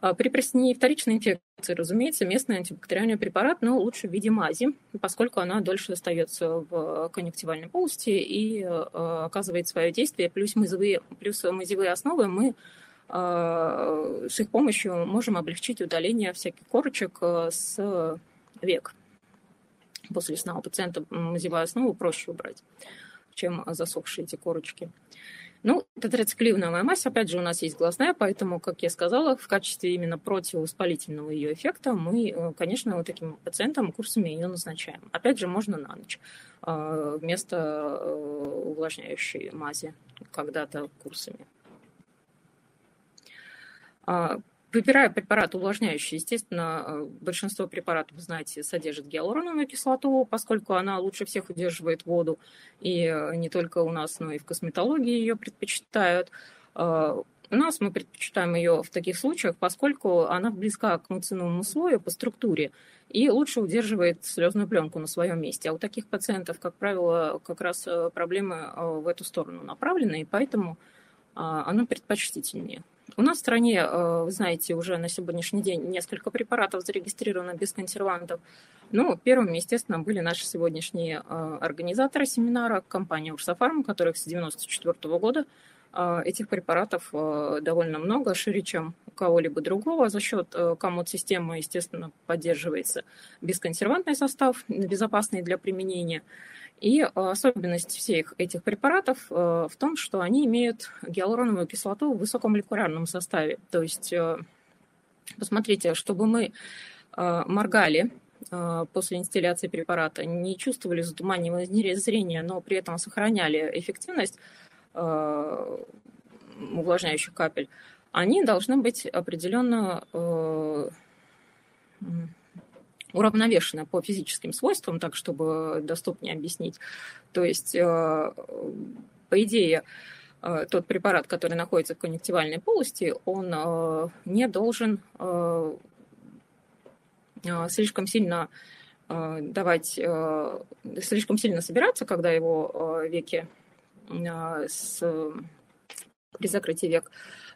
А при присоединении вторичной инфекции, разумеется, местный антибактериальный препарат, но лучше в виде мази, поскольку она дольше остается в конъюнктивальной полости и э, оказывает свое действие. Плюс мазевые, плюс мазевые основы мы э, с их помощью можем облегчить удаление всяких корочек э, с век. После сна у пациента мазевую основу проще убрать, чем засохшие эти корочки. Ну, тетрацикливная мазь, опять же, у нас есть глазная, поэтому, как я сказала, в качестве именно противовоспалительного ее эффекта мы, э, конечно, вот таким пациентам курсами ее назначаем. Опять же, можно на ночь э, вместо э, увлажняющей мази когда-то курсами. Выбирая препарат увлажняющий, естественно, э, большинство препаратов, знаете, содержит гиалуроновую кислоту, поскольку она лучше всех удерживает воду, и э, не только у нас, но и в косметологии ее предпочитают. Э, у нас мы предпочитаем ее в таких случаях, поскольку она близка к муциновому слою по структуре и лучше удерживает слезную пленку на своем месте. А у таких пациентов, как правило, как раз проблемы в эту сторону направлены, и поэтому она предпочтительнее. У нас в стране, э, вы знаете, уже на сегодняшний день несколько препаратов зарегистрировано без консервантов. Ну, первыми, естественно, были наши сегодняшние э, организаторы семинара, компания Урсофарм, которых с 1994 года э, этих препаратов довольно много, шире, чем у кого-либо другого. За счет комод-системы, естественно, поддерживается бесконсервантный состав, безопасный для применения. И э, особенность всех этих препаратов э, в том, что они имеют гиалуроновую кислоту в высокомолекулярном составе. То есть, э, посмотрите, чтобы мы моргали после инстилляции препарата, не чувствовали затуманивания зрения, но при этом сохраняли эффективность увлажняющих капель, они должны быть определенно уравновешена по физическим свойствам, так чтобы доступнее объяснить. То есть, э, по идее, э, тот препарат, который находится в конъюнктивальной полости, он э, не должен слишком сильно давать, слишком сильно собираться, когда его веки с, при закрытии век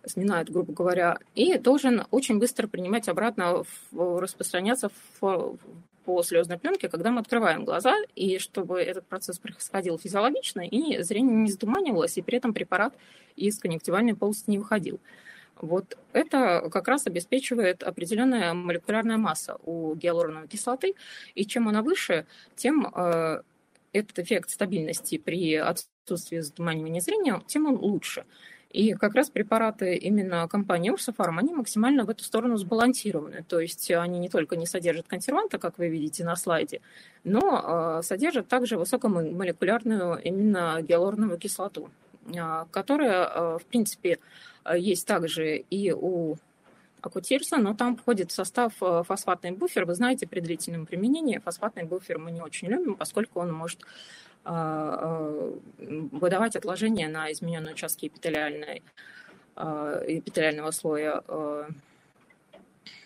сминают, грубо говоря, и должен очень быстро принимать обратно, распространяться по слезной пленке, когда мы открываем глаза, и чтобы этот процесс происходил физиологично, и зрение не затуманивалось, и при этом препарат из конъюнктивальной полости не выходил. Вот это как раз обеспечивает определенная молекулярная масса у гиалуроновой кислоты, и чем она выше, тем э, этот эффект стабильности при отсутствии затуманивания зрения, тем он лучше. И как раз препараты именно компании Урсофарм, они максимально в эту сторону сбалансированы. То есть они не только не содержат консерванта, как вы видите на слайде, но э, содержат также высокомолекулярную именно гиалуроновую кислоту, э, которая, э, в принципе, есть также и у акутирса, но там входит в состав фосфатный буфер. Вы знаете, при длительном применении фосфатный буфер мы не очень любим, поскольку он может а, а, выдавать отложения на измененные участки эпителиальной, а, эпителиального слоя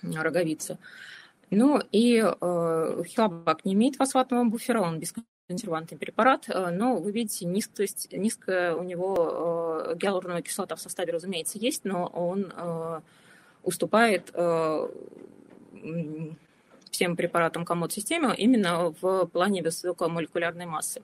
роговицы. Ну и хилабак не имеет фосфатного буфера, он бесконсервантный препарат, но вы видите, низкость, низкая у него гиалуроновая кислота в составе, разумеется, есть, но он уступает всем препаратам комод-системы именно в плане высокомолекулярной массы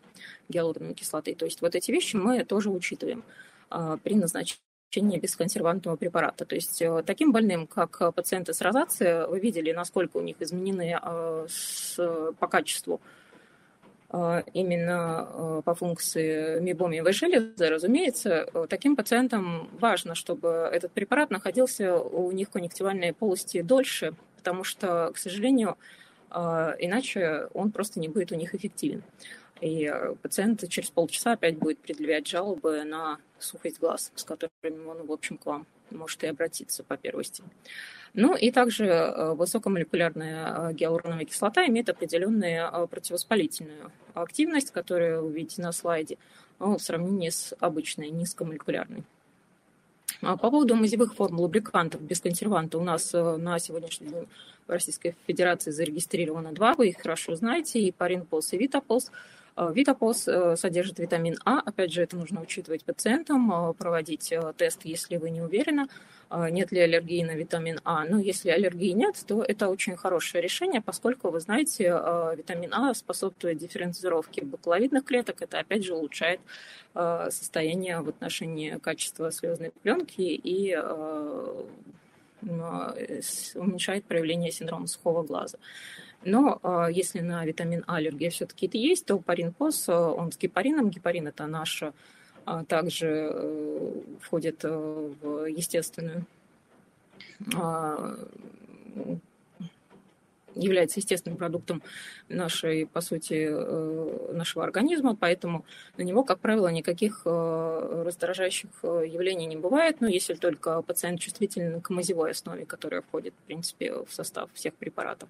гиалуроновой кислоты. То есть вот эти вещи мы тоже учитываем а, при назначении бесконсервантного препарата. То есть э, таким больным, как пациенты с розацией, вы видели, насколько у них изменены а, по качеству а, именно по функции мебомиевой железы, разумеется, таким пациентам важно, чтобы этот препарат находился у них в конъюнктивальной полости дольше, потому что, к сожалению, а, иначе он просто не будет у них эффективен. И э, пациент через полчаса опять будет предъявлять жалобы на сухость глаз, с которыми он, в общем, к вам может и обратиться по первости. Ну и также э, высокомолекулярная э, гиалуроновая кислота имеет определенную противовоспалительную активность, которую вы видите на слайде, в сравнении с обычной низкомолекулярной. А по поводу мазевых форм лубрикантов без консерванта у нас на сегодняшний день в Российской Федерации зарегистрировано два, вы их хорошо знаете, и Паринполс, и Витаполс. Витапос содержит витамин А. Опять же, это нужно учитывать пациентам, проводить тест, если вы не уверены. Нет ли аллергии на витамин А. Но если аллергии нет, то это очень хорошее решение, поскольку, вы знаете, витамин А способствует дифференцировке бакловидных клеток. Это, опять же, улучшает состояние в отношении качества слезной пленки и уменьшает проявление синдрома сухого глаза. Но если на витамин А аллергия все-таки есть, то паринпос, он с гепарином. Гепарин – это наша а также э, входит э, в естественную а, является естественным продуктом нашей, по сути, э, нашего организма, поэтому на него, как правило, никаких раздражающих явлений не бывает, но если только пациент чувствителен к мазевой основе, которая входит, в принципе, в состав всех препаратов.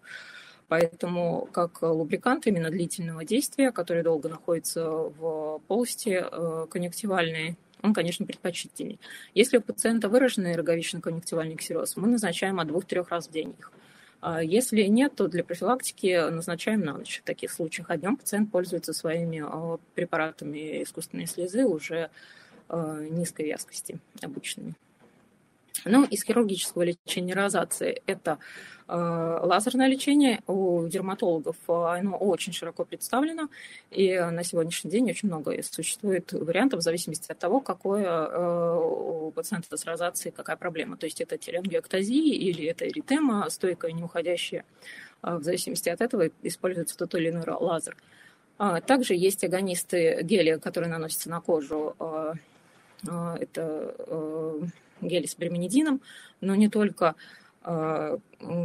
Поэтому как лубрикант именно длительного действия, который долго находится в полости э, конъюнктивальной, он, конечно, предпочтительней. Если у пациента выраженный роговично-конъюнктивальный ксероз, мы назначаем от двух-трех раз в день их. А если нет, то для профилактики назначаем на ночь. В таких случаях, а днем пациент пользуется своими э, препаратами искусственной слезы уже э, низкой вязкости обычными. Ну, из хирургического лечения розации это э, лазерное лечение. У дерматологов э, оно очень широко представлено, и на сегодняшний день очень много существует вариантов в зависимости от того, какое э, у пациента с розацией, какая проблема. То есть это телеангиоктазия или это эритема, стойкая, не уходящая. Э, в зависимости от этого используется тот или иной лазер. А, также есть агонисты геля, которые наносятся на кожу. Э, это э, гели с бремонидином, но не только, а,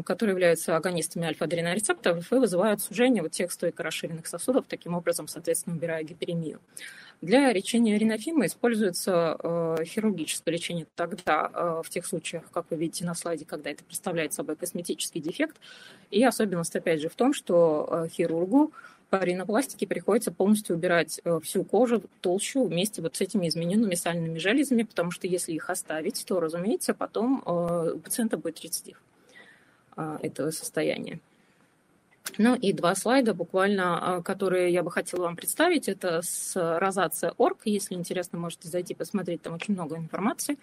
которые являются агонистами альфа-адренорецепторов и вызывают сужение вот тех стойко расширенных сосудов, таким образом, соответственно, убирая гиперемию. Для лечения ринофима используется э, хирургическое лечение тогда, э, в тех случаях, как вы видите на слайде, когда это представляет собой косметический дефект. И особенность, опять же, в том, что э, хирургу по ринопластике приходится полностью убирать всю кожу, толщу вместе вот с этими измененными сальными железами, потому что если их оставить, то, разумеется, потом у пациента будет рецидив этого состояния. Ну и два слайда буквально, которые я бы хотела вам представить. Это с розация.org. Если интересно, можете зайти посмотреть, там очень много информации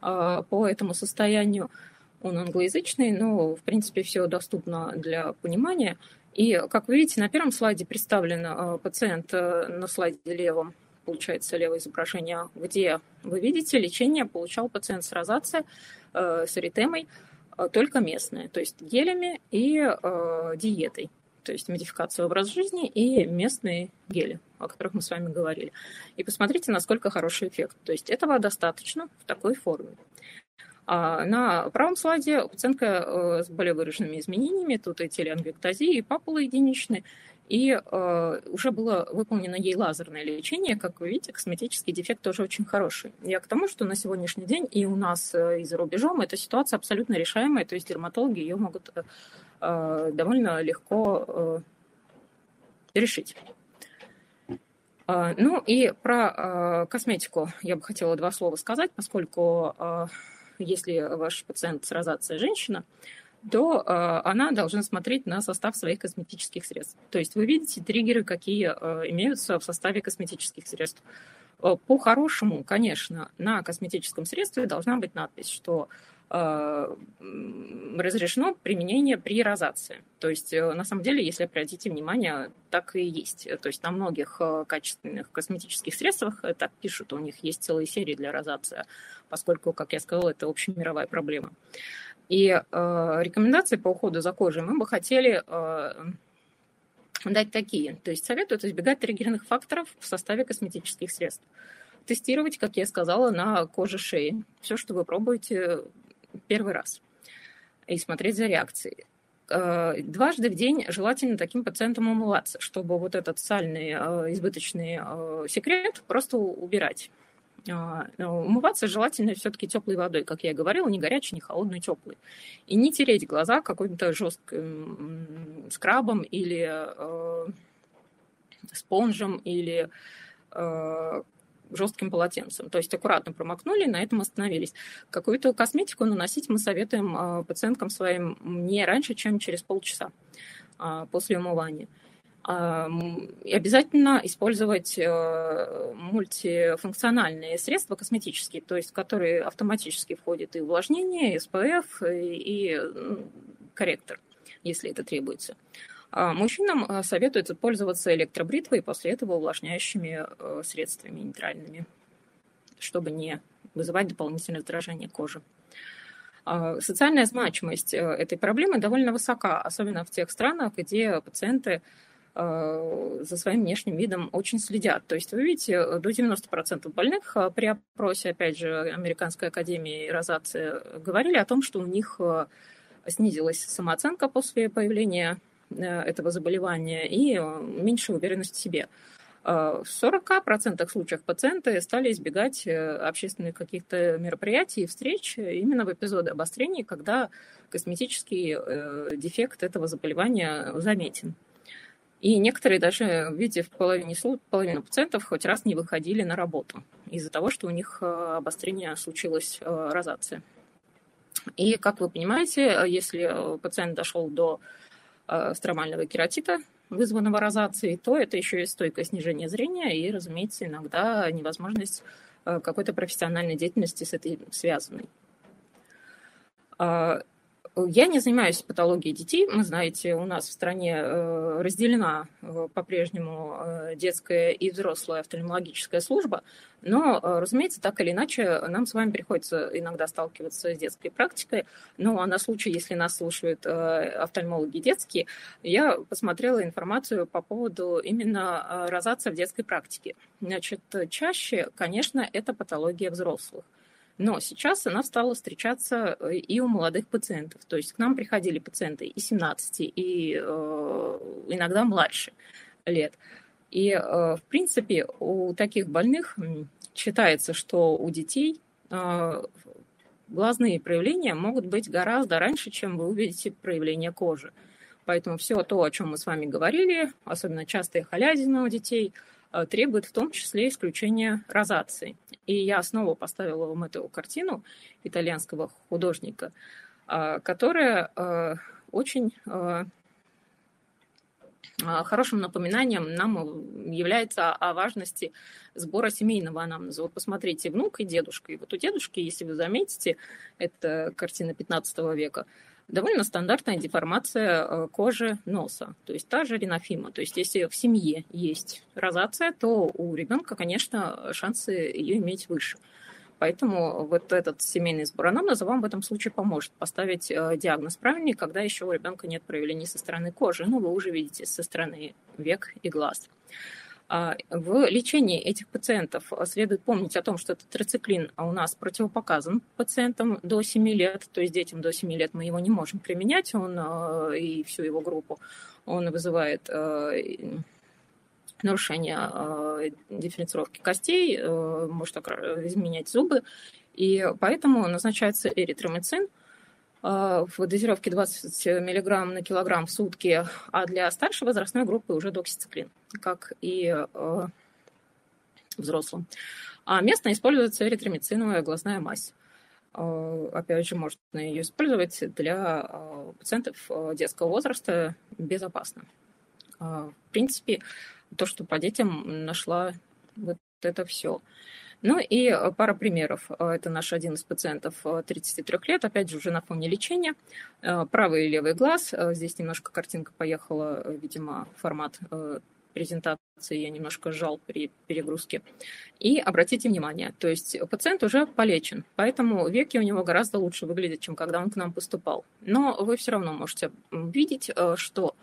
по этому состоянию. Он англоязычный, но, в принципе, все доступно для понимания. И, как вы видите, на первом слайде представлен э, пациент э, на слайде левом, получается левое изображение, где вы видите, лечение получал пациент с розацией, э, с эритемой, только местное, то есть гелями и диетой то есть модификация образа жизни и местные гели, о которых мы с вами говорили. И посмотрите, насколько хороший эффект. То есть этого достаточно в такой форме. А на правом слайде пациентка э, с более выраженными изменениями, тут и телеангиоктазия, и папула единичные, и э, уже было выполнено ей лазерное лечение. Как вы видите, косметический дефект тоже очень хороший. Я к тому, что на сегодняшний день и у нас, э, и за рубежом эта ситуация абсолютно решаемая, то есть дерматологи ее могут э, довольно легко э, решить. Ну и про э, косметику я бы хотела два слова сказать, поскольку э, если ваш пациент с розацией женщина, то э, она должна смотреть на состав своих косметических средств. То есть вы видите триггеры, какие э, имеются в составе косметических средств. Э, по-хорошему, конечно, на косметическом средстве должна быть надпись, что э, разрешено применение при розации. То есть, э, на самом деле, если обратите внимание, так и есть. То есть на многих качественных косметических средствах так пишут, у них есть целые серии для розации поскольку, как я сказала, это общемировая проблема. И э, рекомендации по уходу за кожей мы бы хотели э, дать такие. То есть советуют избегать триггерных факторов в составе косметических средств. Тестировать, как я сказала, на коже шеи. Все, что вы пробуете первый раз. И смотреть за реакцией. Э, дважды в день желательно таким пациентам умываться, чтобы вот этот сальный э, избыточный э, секрет просто убирать. А, умываться желательно все-таки теплой водой, как я и говорила, не горячей, не холодной, теплой. И не тереть глаза каким-то жестким скрабом или э, спонжем или э, жестким полотенцем. То есть аккуратно промокнули, на этом остановились. Какую-то косметику наносить мы советуем пациенткам своим не раньше, чем через полчаса после умывания. И обязательно использовать э, мультифункциональные средства косметические, то есть которые автоматически входит и увлажнение, и SPF, и корректор, если это требуется. А мужчинам э, советуется пользоваться электробритвой и после этого увлажняющими э, средствами нейтральными, чтобы не вызывать дополнительное раздражение кожи. А социальная значимость этой проблемы довольно высока, особенно в тех странах, где пациенты за своим внешним видом очень следят. То есть вы видите, до 90% больных э, при опросе, опять же, Американской академии розации говорили о том, что у них э, снизилась самооценка после появления этого заболевания и меньше уверенность в себе. В 40% случаев пациенты стали избегать общественных каких-то мероприятий и встреч именно в эпизоды обострения, когда косметический дефект этого заболевания заметен. И некоторые даже, видите, в половине, половину пациентов хоть раз не выходили на работу из-за того, что у них э, обострение случилось, э, розация. И, как вы понимаете, если пациент дошел до э, стромального кератита, вызванного розацией, то это еще и стойкое снижение зрения и, разумеется, иногда невозможность какой-то профессиональной деятельности с этой связанной. Я не занимаюсь патологией детей. Вы знаете, у нас в стране э, разделена э, по-прежнему э, детская и взрослая офтальмологическая служба, но, разумеется, так или иначе, нам с вами приходится иногда сталкиваться с детской практикой. Ну, а на случай, если нас слушают офтальмологи детские, я посмотрела информацию по поводу именно розации в детской практике. Значит, чаще, конечно, это патология взрослых. Но сейчас она стала встречаться э, и у молодых пациентов. То есть к нам приходили пациенты и 17, и э, иногда младше лет. И, э, в принципе, у таких больных считается, что у детей э, глазные проявления могут быть гораздо раньше, чем вы увидите проявление кожи. Поэтому все то, о чем мы с вами говорили, особенно частые халязины у детей – требует в том числе исключения розации. И я снова поставила вам эту картину итальянского художника, э, которая э, очень хорошим напоминанием нам является о важности сбора семейного анамнеза. Вот посмотрите, внук и дедушка. И вот у дедушки, если вы заметите, это картина 15 века, довольно стандартная деформация э, кожи носа, то есть та же ринофима. То есть если в семье есть розация, то у ребенка, конечно, шансы ее иметь выше. Поэтому вот этот семейный сбор анамнеза вам в этом случае поможет поставить э, диагноз правильнее, когда еще у ребенка нет проявлений со стороны кожи. Ну, вы уже видите со стороны век и глаз. А, в лечении этих пациентов следует помнить о том, что этот трициклин у нас противопоказан пациентам до 7 лет, то есть детям до 7 лет мы его не можем применять, он а, и всю его группу, он вызывает а, нарушение дифференцировки костей, может изменять зубы, и поэтому назначается эритромицин – в дозировке 20 мг на килограмм в сутки, а для старшей возрастной группы уже доксициклин, как и э, взрослым. А местно используется эритромициновая глазная мазь. Э, опять же, можно ее использовать для пациентов детского возраста безопасно. В принципе, то, что по детям нашла вот это все. Ну и э, пара примеров. Э, это наш один из пациентов 33 э, лет, опять же, уже на фоне лечения. Правый и левый глаз. Здесь немножко картинка поехала, видимо, формат презентации я немножко сжал при перегрузке. И обратите внимание, то есть пациент уже полечен, поэтому веки у него гораздо лучше выглядят, чем когда он к нам поступал. Но вы все равно можете видеть, что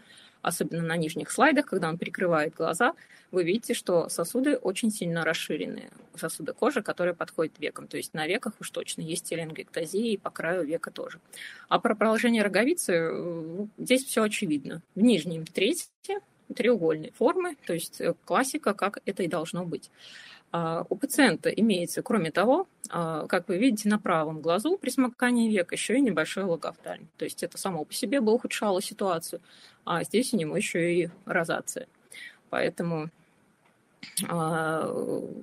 особенно на нижних слайдах, когда он прикрывает глаза, вы видите, что сосуды очень сильно расширенные, сосуды кожи, которые подходят векам. То есть на веках уж точно есть теленгектазия и по краю века тоже. А про продолжение роговицы э, здесь все очевидно. В нижнем трети треугольной формы, то есть э, классика, как это и должно быть. А, у пациента имеется, кроме того, а, как вы видите, на правом глазу при смыкании век еще и небольшой логофтальм. То есть это само по себе бы ухудшало ситуацию, а здесь у него еще и розация. Поэтому а,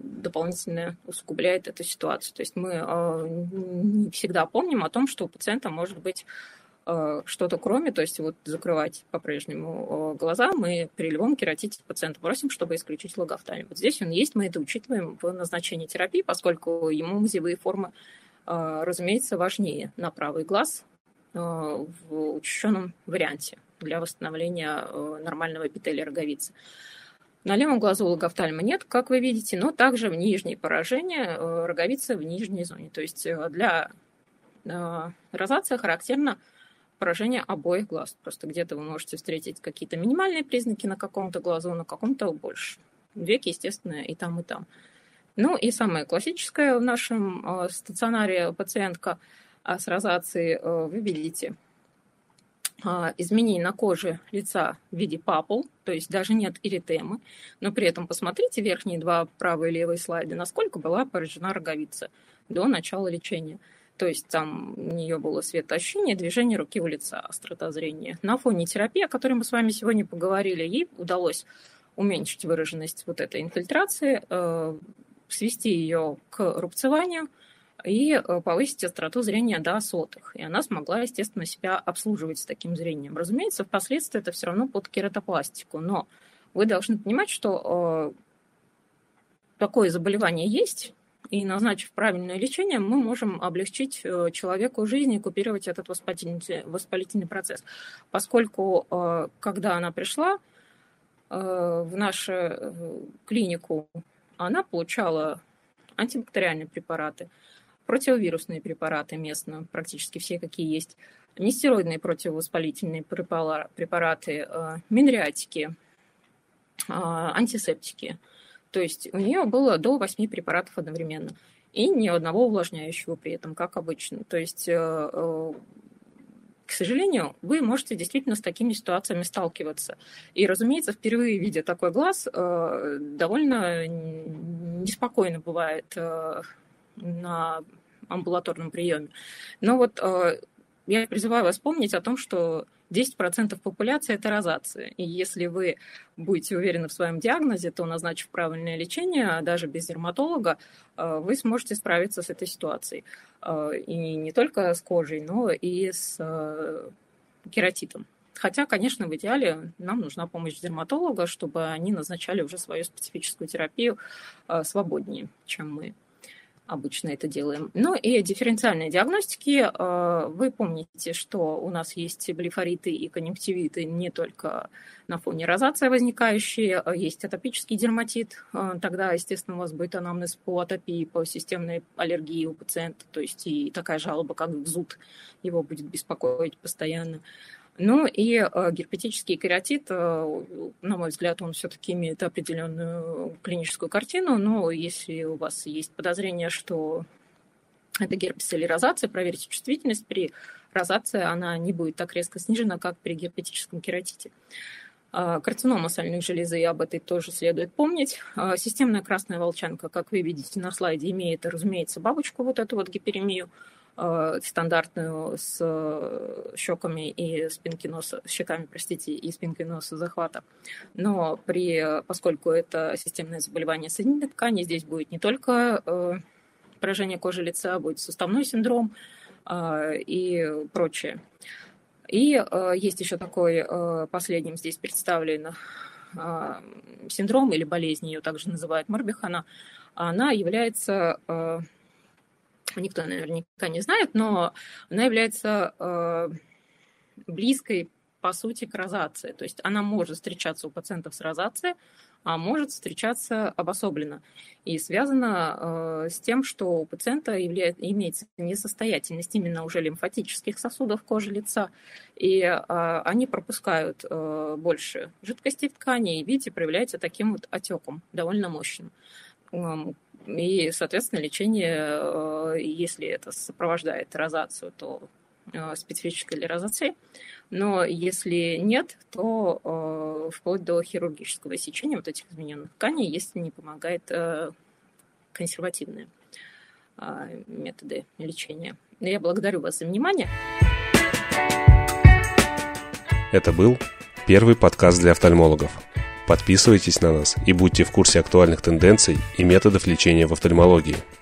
дополнительно усугубляет эту ситуацию. То есть мы не всегда помним о том, что у пациента может быть что-то кроме, то есть вот закрывать по-прежнему э, глаза, мы при любом кератите пациента просим, чтобы исключить логофтальм. Вот здесь он есть, мы это учитываем в назначении терапии, поскольку ему мазевые формы, э, разумеется, важнее на правый глаз в учащенном варианте для восстановления нормального эпителия роговицы. На левом глазу логофтальма нет, как вы видите, но также в нижней поражение роговицы в нижней зоне. То есть для розации характерно поражение обоих глаз. Просто где-то вы можете встретить какие-то минимальные признаки на каком-то глазу, на каком-то больше. Веки, естественно, и там, и там. Ну и самое классическое в нашем э, стационаре пациентка э, с розацией, э, вы видите изменений на коже лица в виде папул, то есть даже нет эритемы, но при этом посмотрите верхние два правые и левые слайды, насколько была поражена роговица до начала лечения. То есть там у нее было светоощущение, движение руки у лица, острота зрения. На фоне терапии, о которой мы с вами сегодня поговорили, ей удалось уменьшить выраженность вот этой инфильтрации, э, свести ее к рубцеванию и э, повысить остроту зрения до сотых. И она смогла, естественно, себя обслуживать с таким зрением. Разумеется, впоследствии это все равно под кератопластику, но вы должны понимать, что э, такое заболевание есть, и назначив правильное лечение, мы можем облегчить э, человеку жизнь и купировать этот воспалительный, воспалительный процесс. Поскольку, э, когда она пришла э, в нашу клинику, она получала антибактериальные препараты, противовирусные препараты местно, практически все, какие есть, нестероидные противовоспалительные препараты, минриатики, антисептики – то есть у нее было до 8 препаратов одновременно. И ни одного увлажняющего при этом, как обычно. То есть, э, э, к сожалению, вы можете действительно с такими ситуациями сталкиваться. И, разумеется, впервые видя такой глаз, э, довольно неспокойно бывает на амбулаторном приеме. Но вот я призываю вас помнить о том, что 10% популяции – это розация. И если вы будете уверены в своем диагнозе, то, назначив правильное лечение, даже без дерматолога, э, вы сможете справиться с этой ситуацией. Э, и не только с кожей, но и с э, кератитом. Хотя, конечно, в идеале нам нужна помощь дерматолога, чтобы они назначали уже свою специфическую терапию свободнее, чем мы обычно это делаем. Ну и дифференциальные диагностики. Э, вы помните, что у нас есть блефориты и конъюнктивиты не только на фоне розации возникающие, а есть атопический дерматит. Э, тогда, естественно, у вас будет анамнез по атопии, по системной аллергии у пациента, то есть и такая жалоба, как зуд, его будет беспокоить постоянно. Ну и э, герпетический кератит, э, на мой взгляд, он все-таки имеет определенную клиническую картину, но если у вас есть подозрение, что это герпес или розация, проверьте чувствительность. При розации она не будет так резко снижена, как при герпетическом кератите. Э, карцинома сальных железы, об этой тоже следует помнить. Системная красная волчанка, как вы видите на слайде, имеет, разумеется, бабочку, вот эту вот гиперемию. Э, стандартную с э, щеками и спинки носа, щеками, простите, и спинкой носа захвата. Но при, поскольку это системное заболевание соединительной ткани, здесь будет не только э, поражение кожи лица, будет суставной синдром и прочее. И есть еще такой, последним здесь представлен синдром или болезнь, ее также называют Морбихана. Она является никто наверняка не знает, но она является э, близкой, по сути, к розации. То есть она может встречаться у пациентов с розацией, а может встречаться обособленно. И связано э, с тем, что у пациента являет, имеется несостоятельность именно уже лимфатических сосудов кожи лица, и э, они пропускают э, больше жидкости в ткани, и, видите, проявляется таким вот отеком, довольно мощным. И, соответственно, лечение, э, если это сопровождает розацию, то э, специфической для розации. Но если нет, то э, вплоть до хирургического сечения вот этих измененных тканей, если не помогает консервативные методы лечения. Я благодарю вас за внимание. Это был первый подкаст для офтальмологов. Подписывайтесь на нас и будьте в курсе актуальных тенденций и методов лечения в офтальмологии –